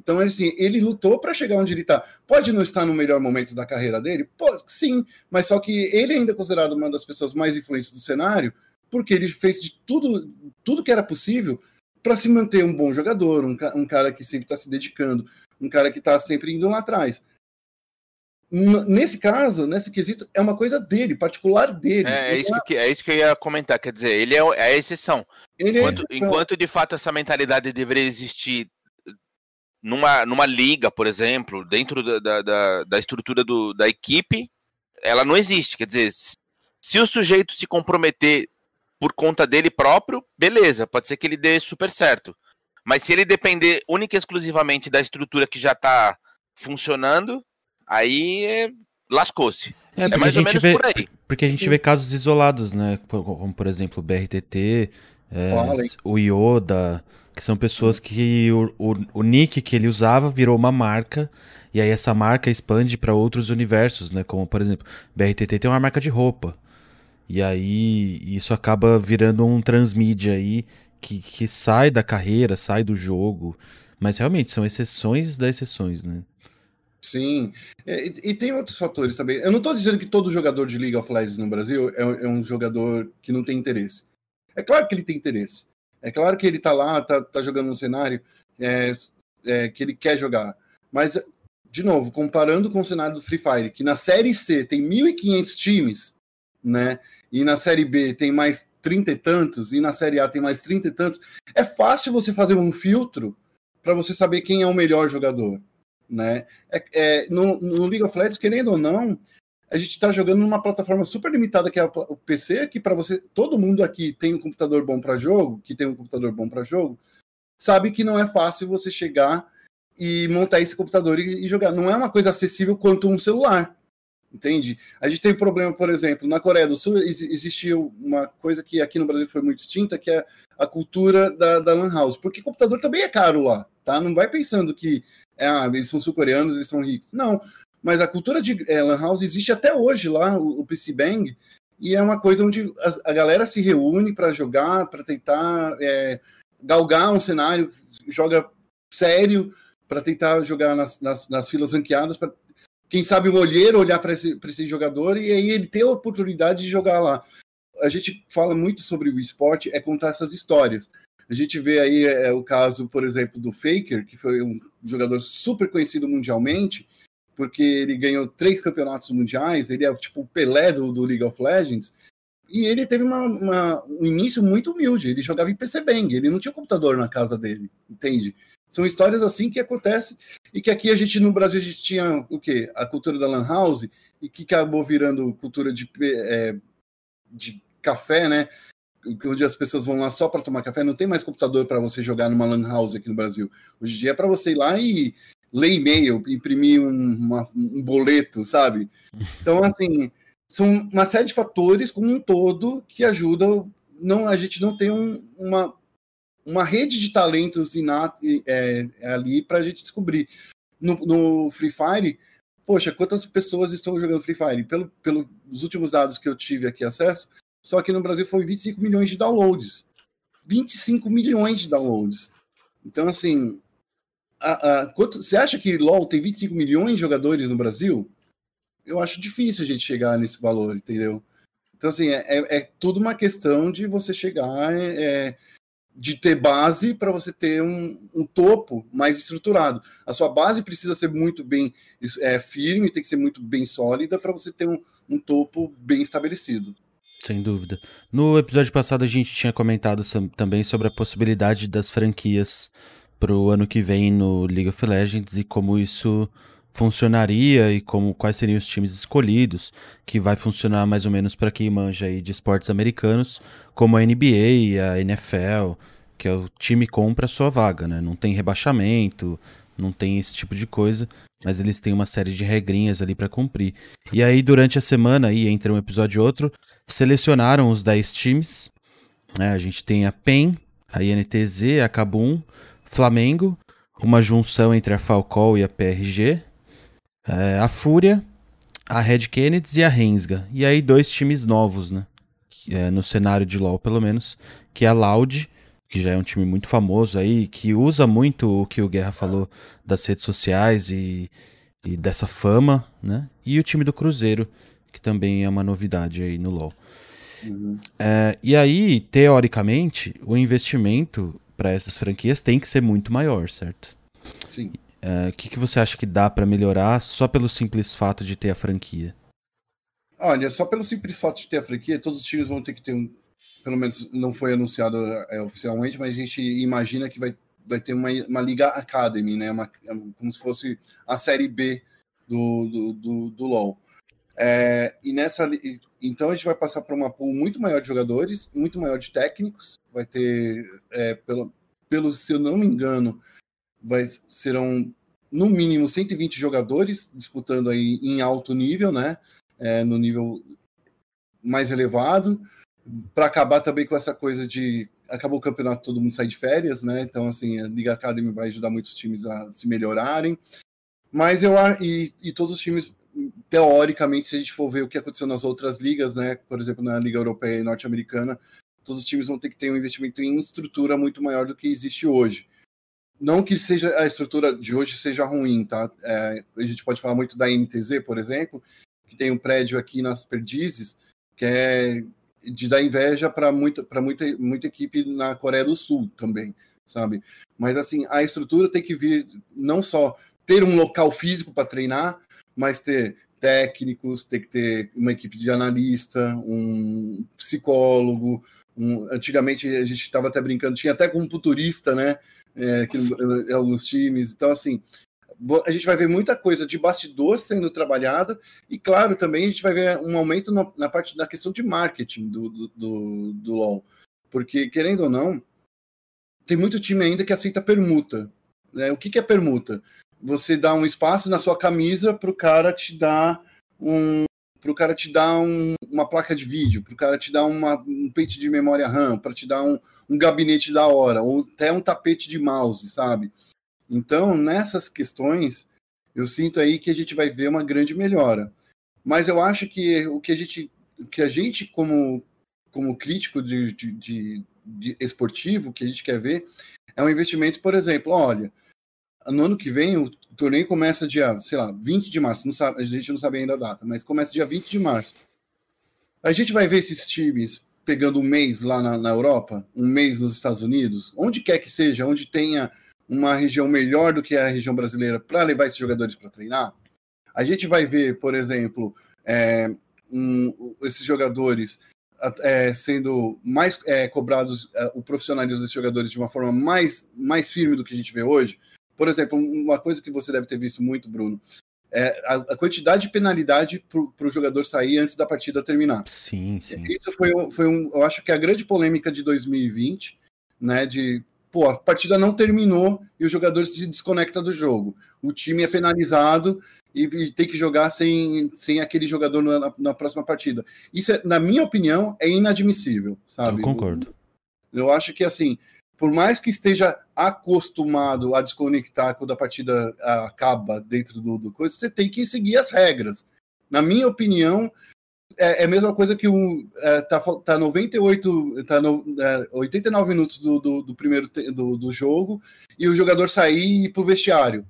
Então, assim, ele lutou para chegar onde ele está. Pode não estar no melhor momento da carreira dele? Pô, sim, mas só que ele ainda é considerado uma das pessoas mais influentes do cenário, porque ele fez de tudo, tudo que era possível para se manter um bom jogador, um, um cara que sempre está se dedicando, um cara que está sempre indo lá atrás. Nesse caso, nesse quesito, é uma coisa dele, particular dele. É, é isso, que, é isso que eu ia comentar. Quer dizer, ele é, é a exceção. Enquanto, é enquanto de fato essa mentalidade deveria existir numa, numa liga, por exemplo, dentro da, da, da estrutura do, da equipe, ela não existe. Quer dizer, se o sujeito se comprometer por conta dele próprio, beleza, pode ser que ele dê super certo. Mas se ele depender única e exclusivamente da estrutura que já está funcionando, aí é... lascou-se. É, é, mais ou menos vê, por aí. Porque a gente vê casos isolados, né? Como, por exemplo, o BRTT, é, o Yoda, que são pessoas que o, o, o, nick que ele usava virou uma marca, e aí essa marca expande para outros universos, né? Como, por exemplo, BRTT tem uma marca de roupa. E aí isso acaba virando um transmídia aí que, que sai da carreira, sai do jogo. Mas realmente são exceções das exceções, né? Sim, é, e, e, tem outros fatores também. Eu não estou dizendo que todo jogador de League of Legends no Brasil é, é, um jogador que não tem interesse. É claro que ele tem interesse. É claro que ele está lá, está tá jogando no cenário é, é, que ele quer jogar. Mas de novo, comparando com o cenário do Free Fire, que na Série C tem 1.500 times, né? E na Série B tem mais 30 e tantos, e na Série A tem mais 30 e tantos, é fácil você fazer um filtro para você saber quem é o melhor jogador, né? É, é, no, no League of Legends, querendo ou não, a gente está jogando numa plataforma super limitada que é o PC, que para você, todo mundo aqui tem um computador bom para jogo, que tem um computador bom para jogo, sabe que não é fácil você chegar e montar esse computador e, e, jogar. Não é uma coisa acessível quanto um celular. Entende? A gente tem um problema, por exemplo, na Coreia do Sul existiu uma coisa que aqui no Brasil foi muito extinta, que é a cultura da, da Lan House. Porque computador também é caro lá, tá? Não vai pensando que ah, eles são sul-coreanos, eles são ricos. Não. Mas a cultura de é, Lan House existe até hoje lá, o, o PC Bang, e é uma coisa onde a, a galera se reúne para jogar, para tentar é, galgar um cenário, joga sério para tentar jogar nas, nas, nas filas ranqueadas, para quem sabe o olheiro olhar para esse, esse jogador e aí ele ter a oportunidade de jogar lá. A gente fala muito sobre o esporte, é contar essas histórias. A gente vê aí é, o caso, por exemplo, do Faker, que foi um jogador super conhecido mundialmente, porque ele ganhou três campeonatos mundiais, ele é tipo o Pelé do, do League of Legends, e ele teve uma, uma, um início muito humilde, ele jogava em PC Bang, ele não tinha computador na casa dele, entende? São histórias assim que acontecem e que aqui a gente no Brasil a gente tinha o quê? A cultura da lan house e que acabou virando cultura de, é, de café, né? Onde as pessoas vão lá só para tomar café, não tem mais computador para você jogar numa lan house aqui no Brasil. Hoje em dia é para você ir lá e ler e-mail, imprimir um, uma, um boleto, sabe? Então, assim, são uma série de fatores como um todo que ajudam não a gente não tem um, uma uma rede de talentos inato, é, ali para a gente descobrir. No, no, Free Fire, poxa, quantas pessoas estão jogando Free Fire? Pelo, pelos últimos dados que eu tive aqui acesso, só que no Brasil foi 25 milhões de downloads. 25 milhões de downloads. Então, assim, a, a, quanto, você acha que LoL tem 25 milhões de jogadores no Brasil? Eu acho difícil a gente chegar nesse valor, entendeu? Então, assim, é, é, é tudo uma questão de você chegar, é, de ter base para você ter um, um, topo mais estruturado. A sua base precisa ser muito bem é, firme, tem que ser muito bem sólida para você ter um, um topo bem estabelecido. Sem dúvida. No episódio passado a gente tinha comentado também sobre a possibilidade das franquias para o ano que vem no League of Legends e como isso funcionaria e como quais seriam os times escolhidos, que vai funcionar mais ou menos para quem manja aí de esportes americanos, como a NBA, a NFL, que é o time compra a sua vaga, né? Não tem rebaixamento, não tem esse tipo de coisa, mas eles têm uma série de regrinhas ali para cumprir. E aí durante a semana aí entre um episódio e outro, selecionaram os 10 times. Né? A gente tem a PEN, a INTZ, a Kabum, Flamengo, uma junção entre a Falcol e a PRG, é, a Fúria, a Red Kennedy e a Rensga. E aí dois times novos, né? É, no cenário de LoL, pelo menos, que é a Loud, que já é um time muito famoso aí, que usa muito o que o Guerra falou das redes sociais e, e dessa fama, né? E o time do Cruzeiro, que também é uma novidade aí no LoL. Uhum. É, e aí, teoricamente, o investimento para essas franquias tem que ser muito maior, certo? Sim. O uh, que, que você acha que dá para melhorar só pelo simples fato de ter a franquia? Olha, só pelo simples fato de ter a franquia, todos os times vão ter que ter um. Pelo menos não foi anunciado é, oficialmente, mas a gente imagina que vai, vai ter uma, uma Liga Academy, né? Uma, como se fosse a série B do, do, do, do LoL. É, e nessa. Então a gente vai passar por uma pool muito maior de jogadores, muito maior de técnicos. Vai ter, é, pelo, pelo, se eu não me engano, vai, serão no mínimo 120 jogadores disputando aí em alto nível, né? É, no nível mais elevado, para acabar também com essa coisa de acabou o campeonato, todo mundo sai de férias, né? Então, assim, a Liga Academy vai ajudar muitos times a se melhorarem. Mas eu e, e todos os times, teoricamente, se a gente for ver o que aconteceu nas outras ligas, né? Por exemplo, na Liga Europeia e Norte-Americana, todos os times vão ter que ter um investimento em estrutura muito maior do que existe hoje não que seja a estrutura de hoje seja ruim, tá? É, a gente pode falar muito da NTZ, por exemplo, que tem um prédio aqui nas Perdizes, que é de dar inveja para muita, muita, muita equipe na Coreia do Sul também, sabe? Mas assim, a estrutura tem que vir não só ter um local físico para treinar, mas ter técnicos, ter que ter uma equipe de analista, um psicólogo. Um, antigamente a gente estava até brincando, tinha até computurista, né? É, que, em alguns times. Então, assim, a gente vai ver muita coisa de bastidor sendo trabalhada e, claro, também a gente vai ver um aumento na, na parte da questão de marketing do, do, do, do, LoL. Porque, querendo ou não, tem muito time ainda que aceita permuta. Né? O que, que é permuta? Você dá um espaço na sua camisa para o cara te dar um para o cara te dar um, uma placa de vídeo, para o cara te dar uma, um pente de memória RAM, para te dar um, um gabinete da hora, ou até um tapete de mouse, sabe? Então, nessas questões, eu sinto aí que a gente vai ver uma grande melhora. Mas eu acho que o que a gente, que a gente como, como crítico de, de, de, de esportivo, que a gente quer ver, é um investimento, por exemplo, olha, no ano que vem o torneio começa dia, sei lá, 20 de março, não sabe, a gente não sabe ainda a data, mas começa dia 20 de março. A gente vai ver esses times pegando um mês lá na, na Europa, um mês nos Estados Unidos, onde quer que seja, onde tenha uma região melhor do que a região brasileira para levar esses jogadores para treinar? A gente vai ver, por exemplo, é, um, esses jogadores é, sendo mais é, cobrados, é, o profissionalismo desses jogadores de uma forma mais, mais firme do que a gente vê hoje. Por exemplo, uma coisa que você deve ter visto muito, Bruno, é a, a quantidade de penalidade para o jogador sair antes da partida terminar. Sim, sim. Isso foi, foi um, eu acho que a grande polêmica de 2020, né, de pô, a partida não terminou e o jogador se desconecta do jogo. O time é penalizado e, e tem que jogar sem, sem aquele jogador na, na, próxima partida. Isso, é, na minha opinião, é inadmissível, sabe? Eu concordo. Eu, eu acho que, assim, por mais que esteja acostumado a desconectar quando a partida acaba dentro do, do coisa, você tem que seguir as regras. Na minha opinião, é, é, a mesma coisa que um. É, tá, tá 98, tá no, é, 89 minutos do, do, do primeiro do, do, jogo e o jogador sair e ir pro vestiário.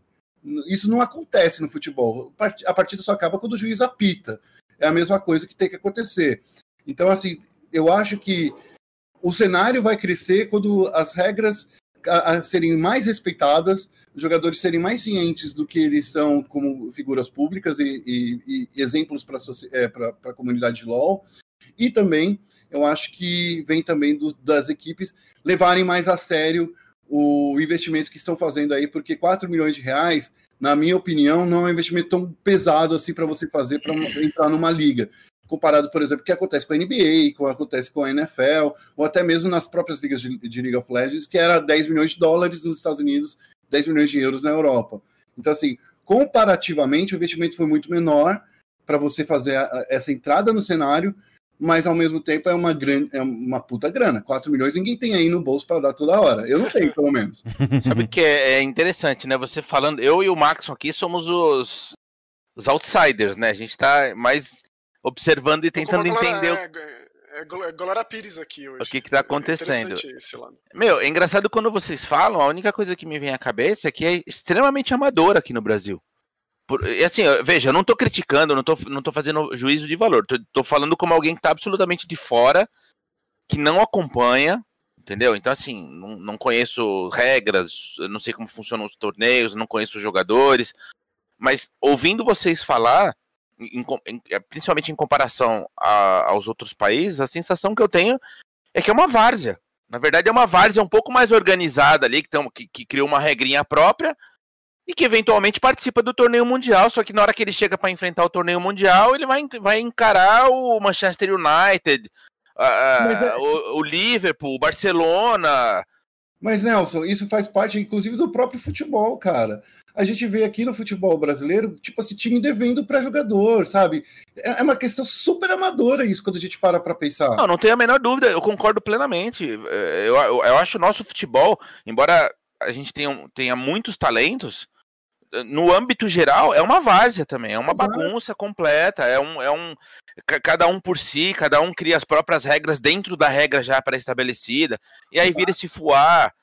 Isso não acontece no futebol. A partida só acaba quando o juiz apita. É a mesma coisa que tem que acontecer. Então, assim, eu acho que o cenário vai crescer quando as regras a, a serem mais respeitadas, os jogadores serem mais cientes do que eles são como figuras públicas e, e, e exemplos para é, a comunidade de LoL. E também, eu acho que vem também do, das equipes levarem mais a sério o investimento que estão fazendo aí, porque 4 milhões de reais, na minha opinião, não é um investimento tão pesado assim para você fazer para entrar numa liga comparado, por exemplo, o que acontece com a NBA, o que acontece com a NFL, ou até mesmo nas próprias ligas de, de League of Legends, que era 10 milhões de dólares nos Estados Unidos, 10 milhões de euros na Europa. Então, assim, comparativamente, o investimento foi muito menor para você fazer a, essa entrada no cenário, mas ao mesmo tempo é uma grande, é uma puta grana. 4 milhões ninguém tem aí no bolso para dar toda hora. Eu não tenho, [laughs] pelo menos. Sabe que é, é, interessante, né? Você falando, eu e o Max aqui somos os, os outsiders, né? A gente tá mais observando e tentando entender. É, é, é Glória Pires aqui hoje. O que está acontecendo. É Meu, é engraçado quando vocês falam, a única coisa que me vem à cabeça é que é extremamente amador aqui no Brasil. Por, e assim, veja, eu não estou criticando, não estou não tô fazendo juízo de valor. Estou falando como alguém que está absolutamente de fora, que não acompanha, entendeu? Então, assim, não, não conheço regras, não sei como funcionam os torneios, não conheço os jogadores. Mas ouvindo vocês falar, em, em, é, principalmente em comparação a, aos outros países, a sensação que eu tenho é que é uma várzea. Na verdade, é uma várzea um pouco mais organizada ali, que, tem, que, que criou uma regrinha própria e que eventualmente participa do torneio mundial. Só que na hora que ele chega para enfrentar o torneio mundial, ele vai, vai encarar o Manchester United, é... o, o Liverpool, o Barcelona. Mas, Nelson, isso faz parte, inclusive, do próprio futebol, cara a gente vê aqui no futebol brasileiro, tipo assim, time devendo para jogador, sabe? É, é uma questão super amadora isso quando a gente para para pensar. Não, não tenho a menor dúvida, eu concordo plenamente. É, eu, eu, eu acho o nosso futebol, embora a gente tenha, tenha muitos talentos, no âmbito geral, é uma várzea também, é uma bagunça completa, é um, é um. Cada um por si, cada um cria as próprias regras dentro da regra já pré-estabelecida, e aí vira esse fuar.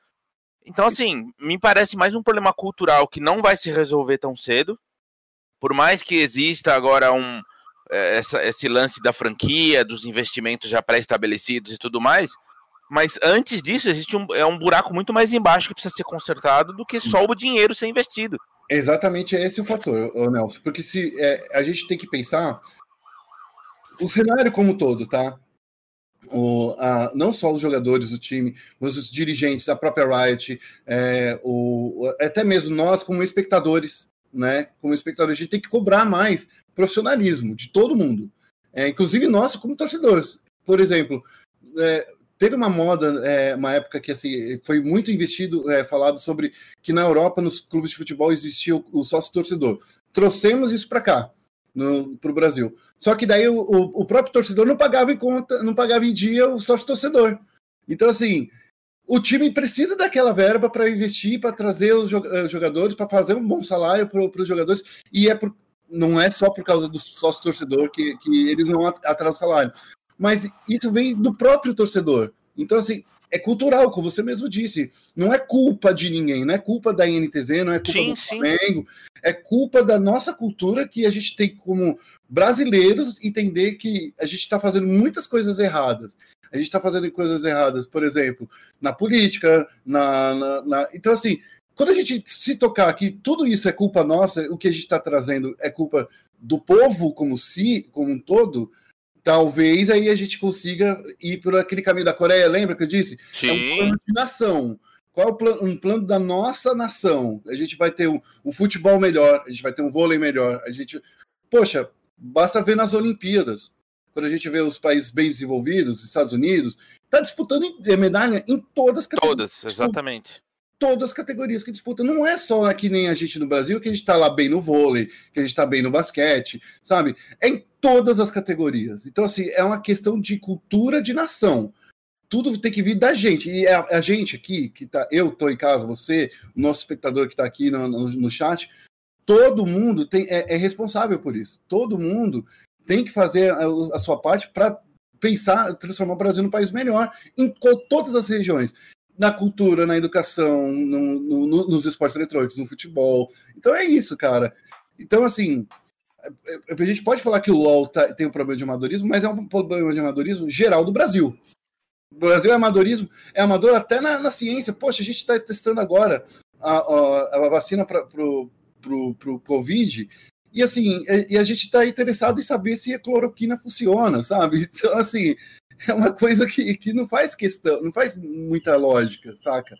Então, assim, me parece mais um problema cultural que não vai se resolver tão cedo. Por mais que exista agora um, é, essa, esse lance da franquia, dos investimentos já pré-estabelecidos e tudo mais. Mas antes disso, existe um, é um buraco muito mais embaixo que precisa ser consertado do que só o dinheiro ser investido. Exatamente esse é o fator, Nelson. Porque se é, a gente tem que pensar o cenário como um todo, tá? O, a, não só os jogadores do time, mas os dirigentes, a própria Riot, é, o, até mesmo nós como espectadores, né? Como espectadores, a gente tem que cobrar mais profissionalismo de todo mundo, é, inclusive nós como torcedores. Por exemplo, é, teve uma moda, é, uma época que assim, foi muito investido, é, falado sobre que na Europa, nos clubes de futebol, existia o, o sócio torcedor. Trouxemos isso para cá, para o Brasil. Só que daí o, o, próprio torcedor não pagava em conta, não pagava em dia o sócio torcedor. Então, assim, o time precisa daquela verba para investir, para trazer os eh, jogadores, para fazer um bom salário para os jogadores, e é por, não é só por causa do sócio torcedor que, que eles não atrasam salário mas isso vem do próprio torcedor. Então, assim, é cultural, como você mesmo disse. Não é culpa de ninguém, não é culpa da INTZ, não é culpa sim, do Flamengo. Sim. É culpa da nossa cultura que a gente tem como brasileiros entender que a gente está fazendo muitas coisas erradas. A gente está fazendo coisas erradas, por exemplo, na política, na, na, na, Então, assim, quando a gente se tocar que tudo isso é culpa nossa, o que a gente está trazendo é culpa do povo como si, como um todo, talvez aí a gente consiga ir por aquele caminho da Coreia, lembra que eu disse? Sim. É um plano de nação. Qual é o plano, um plano da nossa nação? A gente vai ter um, um, futebol melhor, a gente vai ter um vôlei melhor, a gente. Poxa, basta ver nas Olimpíadas. Quando a gente vê os países bem desenvolvidos, Estados Unidos, está disputando medalha em todas as categorias. Todas, exatamente todas as categorias que disputam. Não é só aqui nem a gente no Brasil que a gente está lá bem no vôlei, que a gente está bem no basquete, sabe? É em todas as categorias. Então, assim, é uma questão de cultura de nação. Tudo tem que vir da gente. E a, a gente aqui, que tá, eu estou em casa, você, o nosso espectador que está aqui no, no, no, chat, todo mundo tem, é, é, responsável por isso. Todo mundo tem que fazer a, a sua parte para pensar, transformar o Brasil num país melhor em todas as regiões na cultura, na educação, no, no, nos esportes eletrônicos, no futebol. Então é isso, cara. Então, assim, a gente pode falar que o LoL tá, tem um problema de amadorismo, mas é um problema de amadorismo geral do Brasil. O Brasil é amadorismo, é amador até na, na ciência. Poxa, a gente está testando agora a, a, a vacina para o pro, pro Covid, e assim, e a gente está interessado em saber se a cloroquina funciona, sabe? [laughs] Então, assim, é uma coisa que, que não faz questão, não faz muita lógica, saca?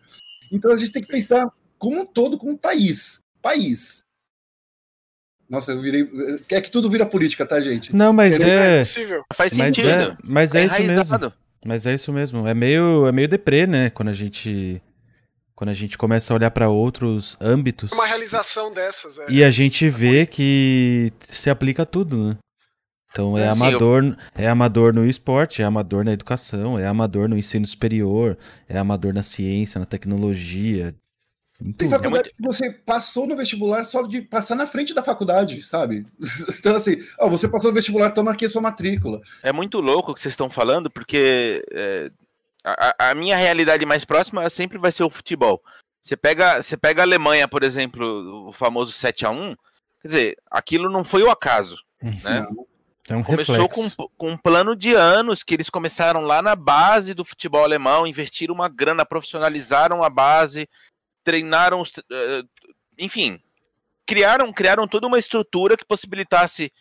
Então a gente tem que pensar como um todo, como um país. País. Nossa, eu virei. É que tudo vira política, tá, gente? Não, mas é. é Faz mas sentido. É, mas é, é isso mesmo. Mas é isso mesmo. É meio, é meio deprê, né? Quando a gente. Quando a gente começa a olhar para outros âmbitos. Uma realização dessas, é. E a gente vê que se aplica a tudo, né? Então é, é amador, eu... é amador no esporte, é amador na educação, é amador no ensino superior, é amador na ciência, na tecnologia. Tem faculdade é muito... que você passou no vestibular só de passar na frente da faculdade, sabe? [laughs] Então, assim, ó, você passou no vestibular, toma aqui a sua matrícula. É muito louco o que vocês estão falando, porque é, a, a, minha realidade mais próxima sempre vai ser o futebol. Você pega, você pega a Alemanha, por exemplo, o famoso 7 a 1 quer dizer, aquilo não foi o acaso, né? Não. É um Começou com, com, um plano de anos que eles começaram lá na base do futebol alemão, investiram uma grana, profissionalizaram a base, treinaram, os, uh, enfim, criaram, criaram toda uma estrutura que possibilitasse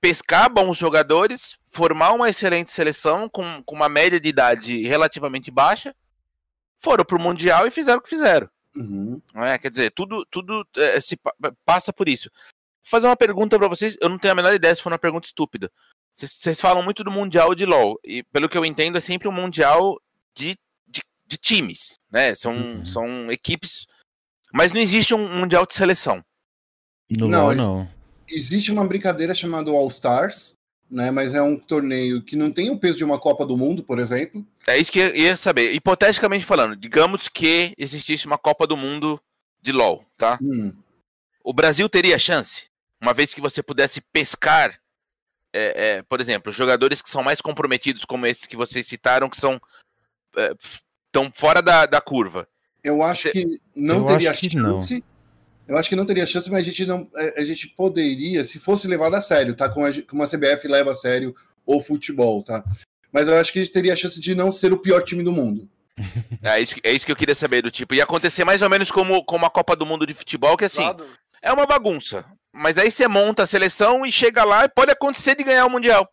pescar bons jogadores, formar uma excelente seleção com, com uma média de idade relativamente baixa, foram para o Mundial e fizeram o que fizeram. Uhum. É? Quer dizer, tudo, tudo é, se passa por isso fazer uma pergunta para vocês. Eu não tenho a menor ideia se foi uma pergunta estúpida. Vocês falam muito do Mundial de LoL. E pelo que eu entendo, é sempre um Mundial de, de, de times. Né? São, uhum. são equipes. Mas não existe um Mundial de seleção. No não, LoL, não. Existe uma brincadeira chamada All Stars. Né, mas é um torneio que não tem o peso de uma Copa do Mundo, por exemplo. É isso que eu ia saber. Hipoteticamente falando, digamos que existisse uma Copa do Mundo de LoL, tá? Hum. O Brasil teria chance? Uma vez que você pudesse pescar, é, é, por exemplo, jogadores que são mais comprometidos, como esses que vocês citaram, que são estão é, fora da, da curva. Eu acho você... que não Eu teria chance. Não. Eu acho que não teria chance, mas a gente não, é, a gente poderia, se fosse levado a sério, tá? Como a, como a CBF leva a sério o futebol, tá? Mas eu acho que a gente teria a chance de não ser o pior time do mundo. [laughs] É isso, é isso que eu queria saber do tipo. Ia acontecer mais ou menos como, como a Copa do Mundo de futebol, que assim, é uma bagunça. Mas aí você monta a seleção e chega lá e pode acontecer de ganhar o Mundial.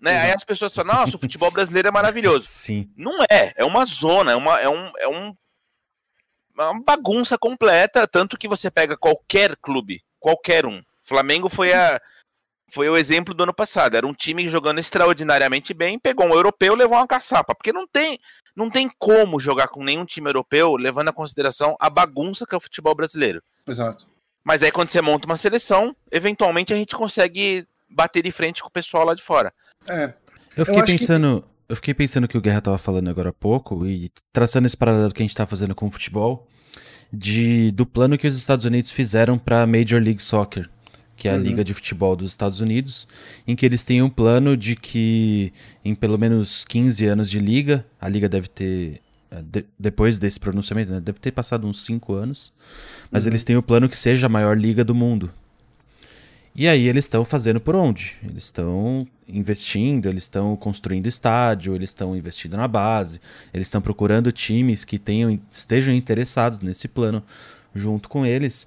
Né? Uhum. Aí as pessoas falam, nossa, o futebol brasileiro é maravilhoso. Sim. Não é, é uma zona, é, uma, é, um, é um, uma bagunça completa, tanto que você pega qualquer clube, qualquer um. Flamengo foi a foi o exemplo do ano passado. Era um time jogando extraordinariamente bem, pegou um europeu, levou uma caçapa, porque não tem não tem como jogar com nenhum time europeu, levando a consideração a bagunça que é o futebol brasileiro. Exato. Mas aí quando você monta uma seleção, eventualmente a gente consegue bater de frente com o pessoal lá de fora. É. Eu fiquei eu pensando, que... eu fiquei pensando que o Guerra tava falando agora há pouco e traçando esse paralelo que a gente tá fazendo com o futebol, de do plano que os Estados Unidos fizeram para Major League Soccer, que é a uhum. liga de futebol dos Estados Unidos, em que eles têm um plano de que em pelo menos 15 anos de liga, a liga deve ter de, depois desse pronunciamento, né, deve ter passado uns 5 anos, mas uhum. eles têm o plano que seja a maior liga do mundo. E aí eles estão fazendo por onde? Eles estão investindo, eles estão construindo estádio, eles estão investindo na base, eles estão procurando times que tenham, estejam interessados nesse plano junto com eles.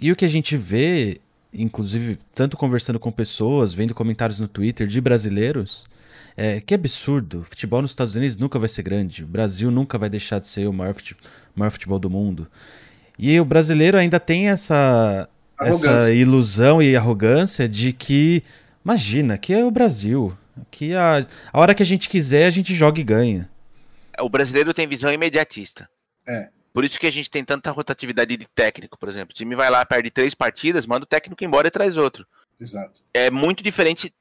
E o que a gente vê, inclusive, tanto conversando com pessoas, vendo comentários no Twitter de brasileiros, é que absurdo. O futebol nos Estados Unidos nunca vai ser grande. O Brasil nunca vai deixar de ser o maior futebol, maior futebol do mundo. E o brasileiro ainda tem essa essa ilusão e arrogância de que, imagina, que é o Brasil. Que a, a hora que a gente quiser, a gente joga e ganha. O brasileiro tem visão imediatista. É. Por isso que a gente tem tanta rotatividade de técnico, por exemplo. O time vai lá, perde três partidas, manda o técnico embora e traz outro. Exato. É muito diferente,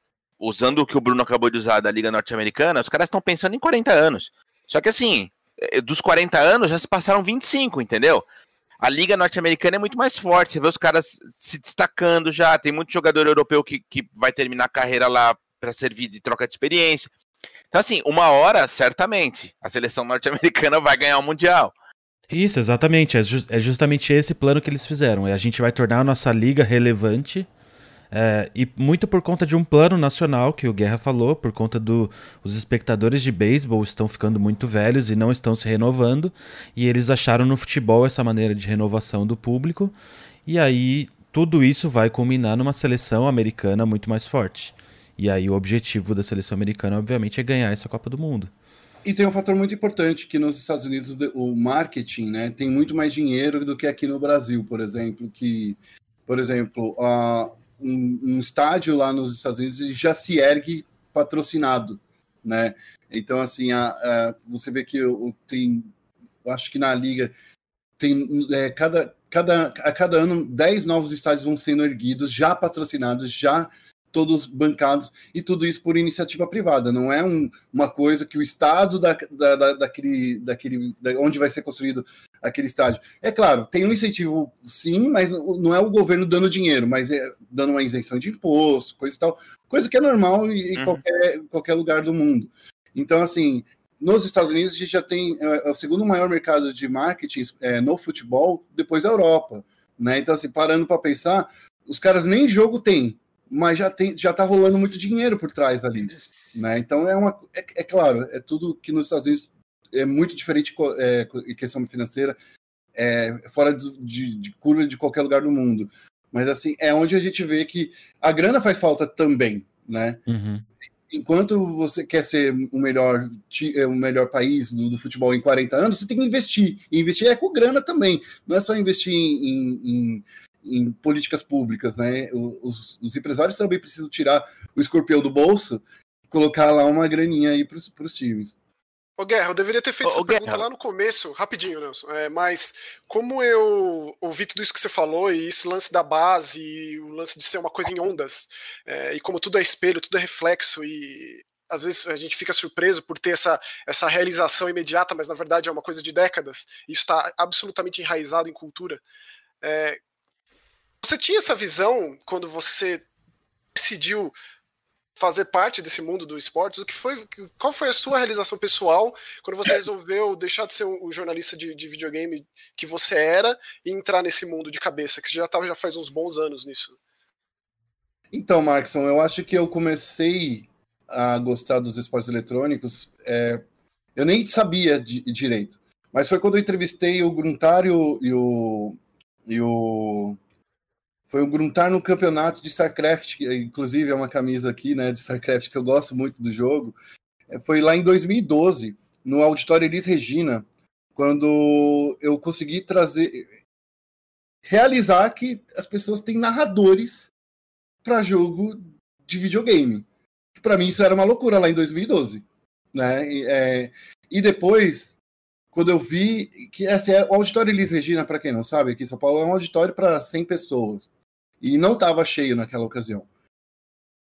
usando o que o Bruno acabou de usar da Liga Norte-Americana, os caras estão pensando em 40 anos. Só que assim, é, dos 40 anos já se passaram 25, entendeu? a liga norte-americana é muito mais forte. Você vê os caras se destacando já. Tem muito jogador europeu que, que vai terminar a carreira lá para servir de troca de experiência. Então, assim, uma hora, certamente, a seleção norte-americana vai ganhar o Mundial. Isso, exatamente. É, ju é justamente esse plano que eles fizeram. É a gente vai tornar a nossa liga relevante é, e muito por conta de um plano nacional que o Guerra falou, por conta do espectadores de beisebol estão ficando muito velhos e não estão se renovando, e eles acharam no futebol essa maneira de renovação do público, e aí tudo isso vai culminar numa seleção americana muito mais forte. E aí o objetivo da seleção americana, obviamente, é ganhar essa Copa do Mundo. E tem um fator muito importante que nos Estados Unidos o marketing, né, tem muito mais dinheiro do que aqui no Brasil, por exemplo, que, por exemplo, a, um, um estádio lá nos Estados Unidos já se ergue patrocinado, né? Então, assim, a, a, você vê que eu, tem, acho que na liga tem é, cada, cada, a cada ano 10 novos estádios vão sendo erguidos, já patrocinados, já todos bancados, e tudo isso por iniciativa privada, não é um, uma coisa que o Estado da, da, da, daquele, daquele, da, onde vai ser construído aquele estádio. É claro, tem um incentivo sim, mas não é o governo dando dinheiro, mas é dando uma isenção de imposto, coisa e tal, coisa que é normal em, uhum. qualquer, qualquer lugar do mundo. Então, assim, nos Estados Unidos a gente já tem é, é o segundo maior mercado de marketing é, no futebol depois da Europa, né? Então, assim, parando para pensar, os caras nem jogo têm, mas já tem, já tá rolando muito dinheiro por trás ali, né? Então é uma, é, é claro, é tudo que nos Estados Unidos é muito diferente é, em questão financeira, é fora de, de, curva de qualquer lugar do mundo. Mas assim, é onde a gente vê que a grana faz falta também, né? Uhum. Enquanto você quer ser o melhor, é, o melhor país do, do, futebol em 40 anos, você tem que investir. E investir é com grana também. Não é só investir em, em em políticas públicas, né? Os, os, empresários também precisam tirar o escorpião do bolso e colocar lá uma graninha aí para os times. Ô Guerra, eu deveria ter feito Ô, essa pergunta Guerra. lá no começo, rapidinho, Nelson. É, mas como eu ouvi tudo isso que você falou, e esse lance da base, e o lance de ser uma coisa em ondas, é, e como tudo é espelho, tudo é reflexo, e às vezes a gente fica surpreso por ter essa, essa realização imediata, mas na verdade é uma coisa de décadas, e isso está absolutamente enraizado em cultura. É, você tinha essa visão quando você decidiu fazer parte desse mundo do esportes? O que foi, qual foi a sua realização pessoal quando você resolveu deixar de ser o jornalista de, de videogame que você era e entrar nesse mundo de cabeça, que você já estava já faz uns bons anos nisso? Então, Markson, eu acho que eu comecei a gostar dos esportes eletrônicos. É, eu nem sabia de, direito, mas foi quando eu entrevistei o Gruntário e o, e o Foi o Gruntar no campeonato de StarCraft, inclusive é uma camisa aqui, né, de StarCraft que eu gosto muito do jogo. É, foi lá em 2012, no Auditório Elis Regina, quando eu consegui trazer realizar que as pessoas têm narradores para jogo de videogame. Para mim isso era uma loucura lá em 2012, né? E, é, e depois quando eu vi que assim, é, o auditório Elis Regina, para quem não sabe, aqui em São Paulo é um auditório para 100 pessoas e não estava cheio naquela ocasião.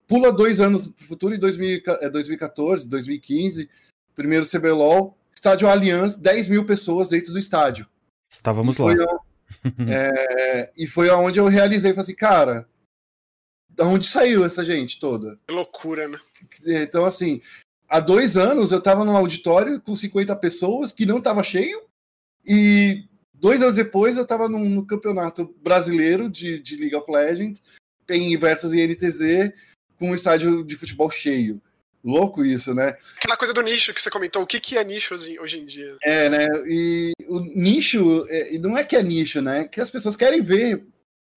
Pula dois anos para o futuro, em 2014, 2015, é, primeiro CBLOL, estádio Allianz, 10 mil pessoas dentro do estádio. Estávamos lá. [laughs] é, e foi aonde eu realizei, falei assim, cara, da onde saiu essa gente toda? Que loucura, né? Então, assim, há dois anos eu estava num auditório com 50 pessoas que não estava cheio, e Dois anos depois, eu estava no, campeonato brasileiro de, de League of Legends, em Versus NTZ, com um estádio de futebol cheio. Louco isso, né? Aquela coisa do nicho que você comentou, o que, que é nicho hoje, em dia? É, né? E o nicho, é, não é que é nicho, né? Que as pessoas querem ver.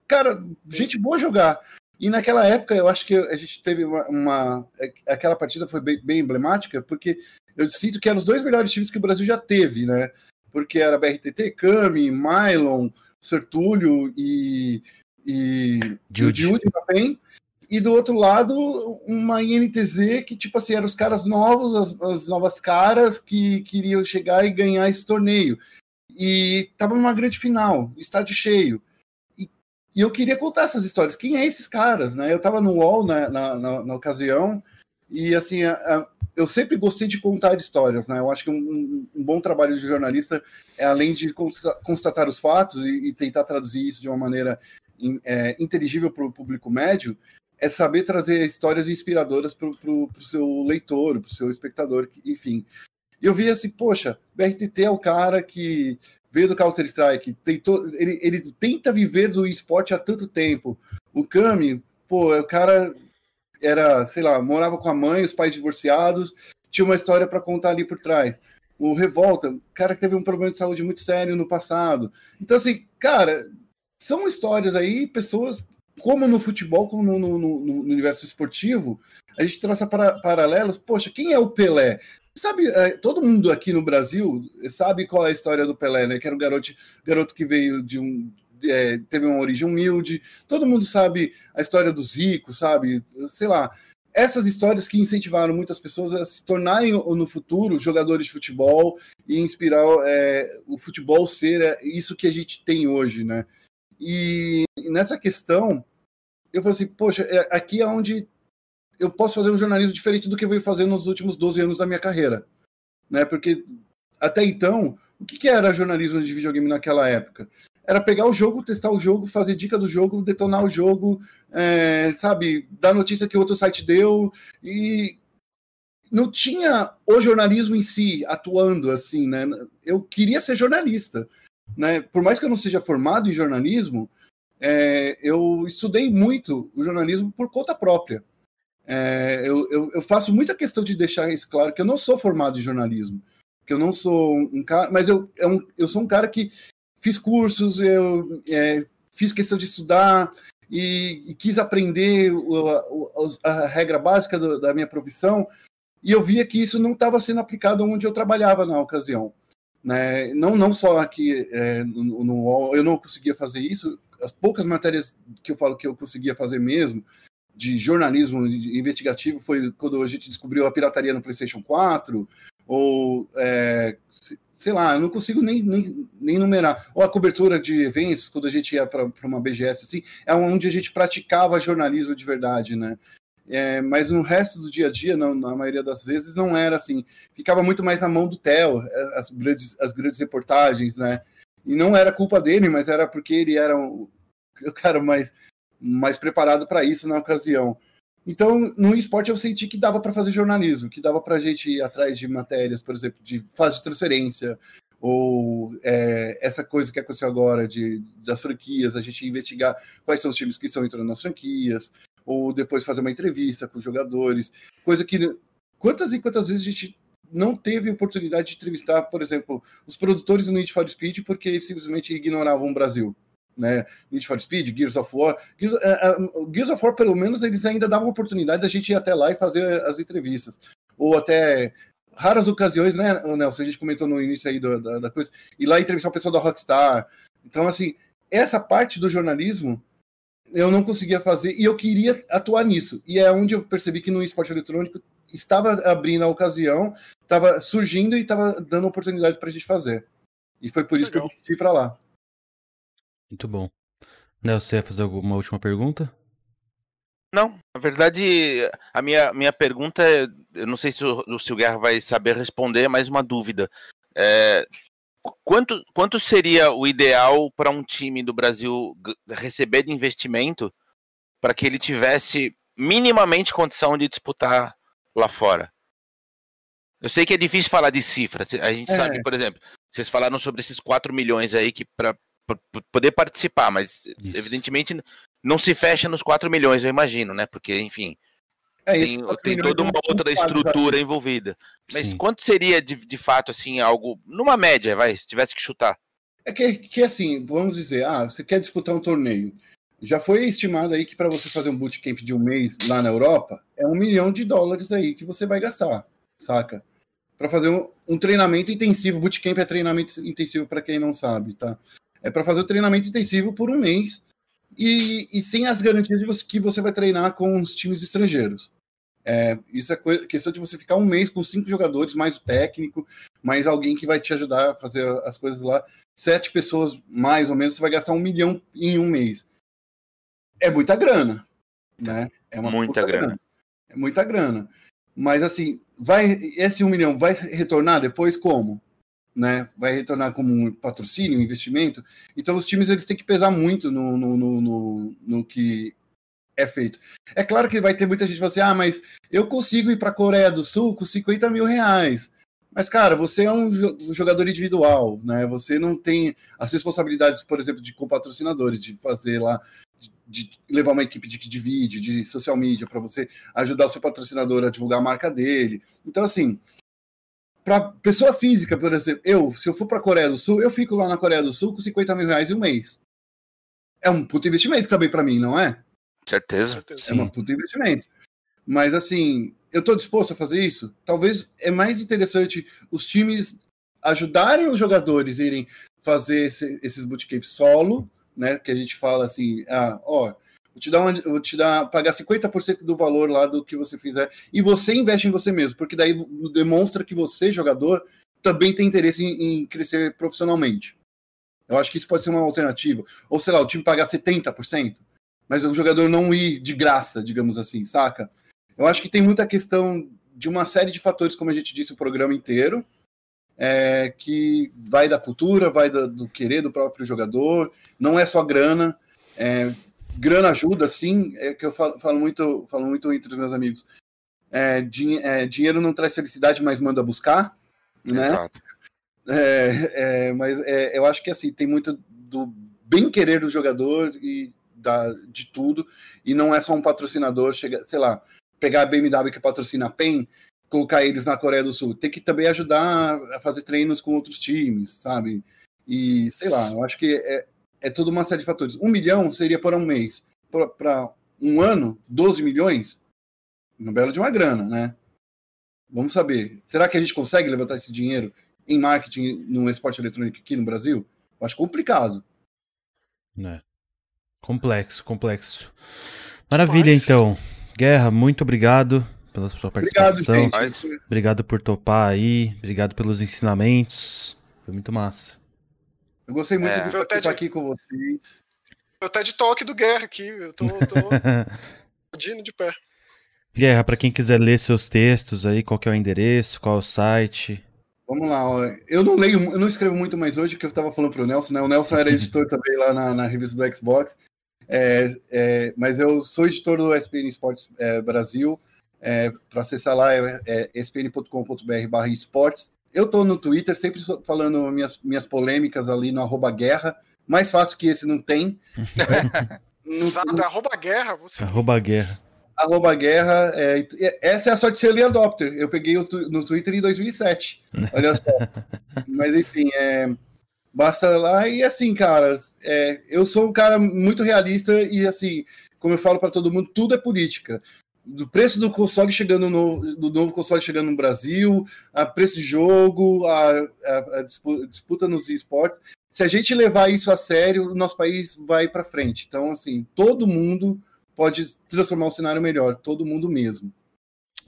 Cara, gente boa jogar. E naquela época, eu acho que a gente teve uma. uma é, aquela partida foi bem, bem, emblemática, porque eu sinto que eram os dois melhores times que o Brasil já teve, né? Porque era BRTT, Kami, Mylon, Sertúlio e, e Jude também. E do outro lado, uma INTZ que, tipo assim, eram os caras novos, as, as novas caras que queriam chegar e ganhar esse torneio. E tava numa grande final, estádio cheio. E, e, eu queria contar essas histórias. Quem é esses caras, né? Eu tava no UOL na, na, na, na ocasião, e assim, a, a, eu sempre gostei de contar histórias, né? Eu acho que um, um bom trabalho de jornalista é além de constatar os fatos e, e tentar traduzir isso de uma maneira in, é, inteligível para o público médio, é saber trazer histórias inspiradoras para o seu leitor, para o seu espectador, enfim. E eu vi assim, poxa, BRTT é o cara que veio do Counter Strike, tentou, ele, ele tenta viver do esporte há tanto tempo. O Kami, pô, é o cara era, sei lá, morava com a mãe, os pais divorciados, tinha uma história para contar ali por trás. O Revolta, cara que teve um problema de saúde muito sério no passado. Então, assim, cara, são histórias aí, pessoas, como no futebol, como no, no, no, no universo esportivo, a gente traça para, paralelos. Poxa, quem é o Pelé? Sabe, é, todo mundo aqui no Brasil sabe qual é a história do Pelé, né? Que era um garoto, garoto que veio de um, é, teve uma origem humilde, todo mundo sabe a história do Zico, sabe? Sei lá. Essas histórias que incentivaram muitas pessoas a se tornarem no futuro jogadores de futebol e inspirar é, o futebol ser é, isso que a gente tem hoje, né? E nessa questão, eu falei assim, poxa, é, aqui é onde eu posso fazer um jornalismo diferente do que eu venho fazendo nos últimos 12 anos da minha carreira, né? Porque até então, o que era jornalismo de videogame naquela época? Era pegar o jogo, testar o jogo, fazer dica do jogo, detonar o jogo, é, sabe, dar notícia que outro site deu e não tinha o jornalismo em si atuando assim, né? Eu queria ser jornalista, né? Por mais que eu não seja formado em jornalismo, é, eu estudei muito o jornalismo por conta própria. É, eu, eu, eu, faço muita questão de deixar isso claro que eu não sou formado em jornalismo, que eu não sou um cara, mas eu, é eu sou um cara que fiz cursos, eu é, fiz questão de estudar e, e quis aprender a, a, regra básica do, da minha profissão, e eu via que isso não estava sendo aplicado onde eu trabalhava na ocasião. Né? Não, não só aqui é, no, no eu não conseguia fazer isso, as poucas matérias que eu falo que eu conseguia fazer mesmo, de jornalismo investigativo, foi quando a gente descobriu a pirataria no PlayStation 4, ou é, sei lá, eu não consigo nem, nem, nem numerar. Ou a cobertura de eventos, quando a gente ia para uma BGS, assim, é onde a gente praticava jornalismo de verdade, né? É, mas no resto do dia a dia, não, na maioria das vezes, não era assim. Ficava muito mais na mão do Theo, é, as grandes, as grandes reportagens, né? E não era culpa dele, mas era porque ele era o, o cara mais, mais preparado para isso na ocasião. Então, no esporte eu senti que dava para fazer jornalismo, que dava para a gente ir atrás de matérias, por exemplo, de fase de transferência, ou é, essa coisa que aconteceu agora de, das franquias, a gente investigar quais são os times que estão entrando nas franquias, ou depois fazer uma entrevista com os jogadores, coisa que quantas e quantas vezes a gente não teve oportunidade de entrevistar, por exemplo, os produtores do Need for Speed porque eles simplesmente ignoravam o Brasil, né? Need for Speed, Gears of War. Gears, uh, uh, Gears of War, pelo menos, eles ainda davam oportunidade da gente ir até lá e fazer as entrevistas. Ou até raras ocasiões, né, Nelson? A gente comentou no início aí do, da, da, coisa, ir lá entrevistar o pessoal da Rockstar. Então, assim, essa parte do jornalismo eu não conseguia fazer e eu queria atuar nisso. E é onde eu percebi que no esporte eletrônico estava abrindo a ocasião, estava surgindo e estava dando oportunidade para a gente fazer. E foi por isso Legal. que eu fui para lá. Muito bom. Nelson, você ia fazer alguma última pergunta? Não, na verdade, a minha, minha pergunta é, eu não sei se o, se o Guerra vai saber responder, mas uma dúvida. É, quanto, quanto seria o ideal para um time do Brasil receber de investimento para que ele tivesse minimamente condição de disputar lá fora? Eu sei que é difícil falar de cifras. A gente é. sabe, por exemplo, vocês falaram sobre esses 4 milhões aí que para poder participar, mas Isso. evidentemente não se fecha nos 4 milhões, eu imagino, né? Porque, enfim, é, tem, tem toda uma outra estrutura envolvida. Mas Sim. quanto seria de, de fato, assim, algo, numa média, vai, se tivesse que chutar? É que, que assim, vamos dizer, ah, você quer disputar um torneio. Já foi estimado aí que para você fazer um bootcamp de um mês lá na Europa, é um milhão de dólares aí que você vai gastar, saca? Para fazer um, um, treinamento intensivo. Bootcamp é treinamento intensivo para quem não sabe, tá? É para fazer o treinamento intensivo por um mês e, e sem as garantias de você, que você vai treinar com os times estrangeiros. É, isso é coisa, questão de você ficar um mês com cinco jogadores, mais o técnico, mais alguém que vai te ajudar a fazer as coisas lá. Sete pessoas, mais ou menos, você vai gastar um milhão em um mês. É muita grana, né? É uma muita grana. grana. É muita grana. Mas assim, vai esse um milhão vai retornar depois como? Né? Vai retornar como um patrocínio, um investimento. Então os times eles têm que pesar muito no, no, no, no, no que é feito. É claro que vai ter muita gente que vai assim, ah, mas eu consigo ir para a Coreia do Sul com 50 mil reais. Mas, cara, você é um jogador individual, né? Você não tem as responsabilidades, por exemplo, de com patrocinadores, de fazer lá, de, levar uma equipe de, de vídeo, de social media, para você ajudar o seu patrocinador a divulgar a marca dele. Então, assim, para pessoa física, por exemplo, eu, se eu for para a Coreia do Sul, eu fico lá na Coreia do Sul com 50 mil reais em um mês. É um puto investimento também para mim, não é? Certeza. É um puto investimento. Mas assim, eu estou disposto a fazer isso? Talvez é mais interessante os times ajudarem os jogadores a irem fazer esse, esses bootcamps solo, né? Que a gente fala assim, ah, ó, vou te dar uma, vou te dar pagar 50% do valor lá do que você fizer e você investe em você mesmo, porque daí demonstra que você, jogador, também tem interesse em, em crescer profissionalmente. Eu acho que isso pode ser uma alternativa. Ou sei lá, o time pagar 70% mas o jogador não ir de graça, digamos assim, saca? Eu acho que tem muita questão de uma série de fatores, como a gente disse o programa inteiro, é, que vai da cultura, vai do, do, querer do próprio jogador, não é só grana. É, grana ajuda, sim, é que eu falo, falo, muito, falo muito entre os meus amigos. É, din é, dinheiro não traz felicidade, mas manda buscar, né? Exato. É, é, mas é, eu acho que assim tem muito do bem querer do jogador e da, de tudo, e não é só um patrocinador, chega, sei lá, pegar a BMW que patrocina a PEN, colocar eles na Coreia do Sul. Tem que também ajudar a fazer treinos com outros times, sabe? E sei lá, eu acho que é, é toda uma série de fatores. Um milhão seria para um mês. Para um ano, 12 milhões, uma bela de uma grana, né? Vamos saber. Será que a gente consegue levantar esse dinheiro em marketing no esporte eletrônico aqui no Brasil? Eu acho complicado. Né? Complexo, complexo. Maravilha, Mas... então. Guerra, muito obrigado pela sua participação. Obrigado, obrigado, por topar aí. Obrigado pelos ensinamentos. Foi muito massa. Eu gostei muito é. de estar de... aqui com vocês. Eu até de toque do Guerra aqui. Eu tô, tô... [laughs] de pé. Guerra, para quem quiser ler seus textos aí, qual é o endereço, qual é o site? Vamos lá, ó. eu não leio, eu não escrevo muito mais hoje, que eu estava falando para o Nelson, né? O Nelson era [laughs] editor também lá na, na revista do Xbox. É, é, mas eu sou editor do SPN Esportes é, Brasil. É, Para acessar lá é, é spn.com.br esportes. Eu estou no Twitter sempre falando minhas, minhas polêmicas ali no arroba guerra. Mais fácil que esse não tem. [laughs] no, arroba guerra. Você... Arroba guerra. Arroba guerra. É, essa é a sorte de ser early adopter. Eu peguei no Twitter em 2007. [laughs] Olha só. Mas enfim, é, Basta lá e assim, cara, é, eu sou um cara muito realista e assim, como eu falo para todo mundo, tudo é política. Do preço do console chegando no do novo console chegando no Brasil, a preço de jogo, a, a, a disputa nos esportes. Se a gente levar isso a sério, o nosso país vai para frente. Então, assim, todo mundo pode transformar o cenário melhor, todo mundo mesmo.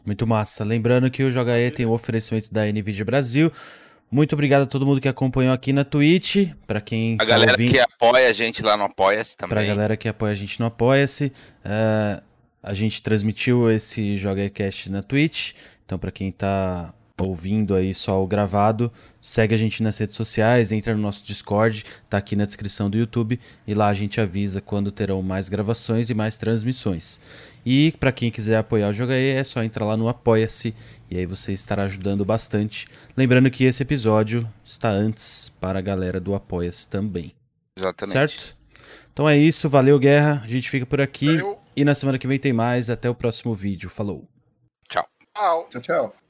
Muito massa. Lembrando que o Joga E tem o oferecimento da NVIDIA Brasil. Muito obrigado a todo mundo que acompanhou aqui na Twitch. Para quem a tá galera ouvindo, que apoia a gente lá no Apoia-se também. Para a galera que apoia a gente no Apoia-se. Uh, a gente transmitiu esse Joga Cast na Twitch. Então, para quem está ouvindo aí só o gravado, segue a gente nas redes sociais, entra no nosso Discord, tá aqui na descrição do YouTube e lá a gente avisa quando terão mais gravações e mais transmissões. E para quem quiser apoiar o Jogaê, é só entrar lá no Apoia-se e aí você estará ajudando bastante. Lembrando que esse episódio está antes para a galera do Apoia-se também. Exatamente. Certo? Então é isso, valeu Guerra, a gente fica por aqui valeu. E na semana que vem tem mais. Até o próximo vídeo. Falou. Tchau. Tchau, tchau.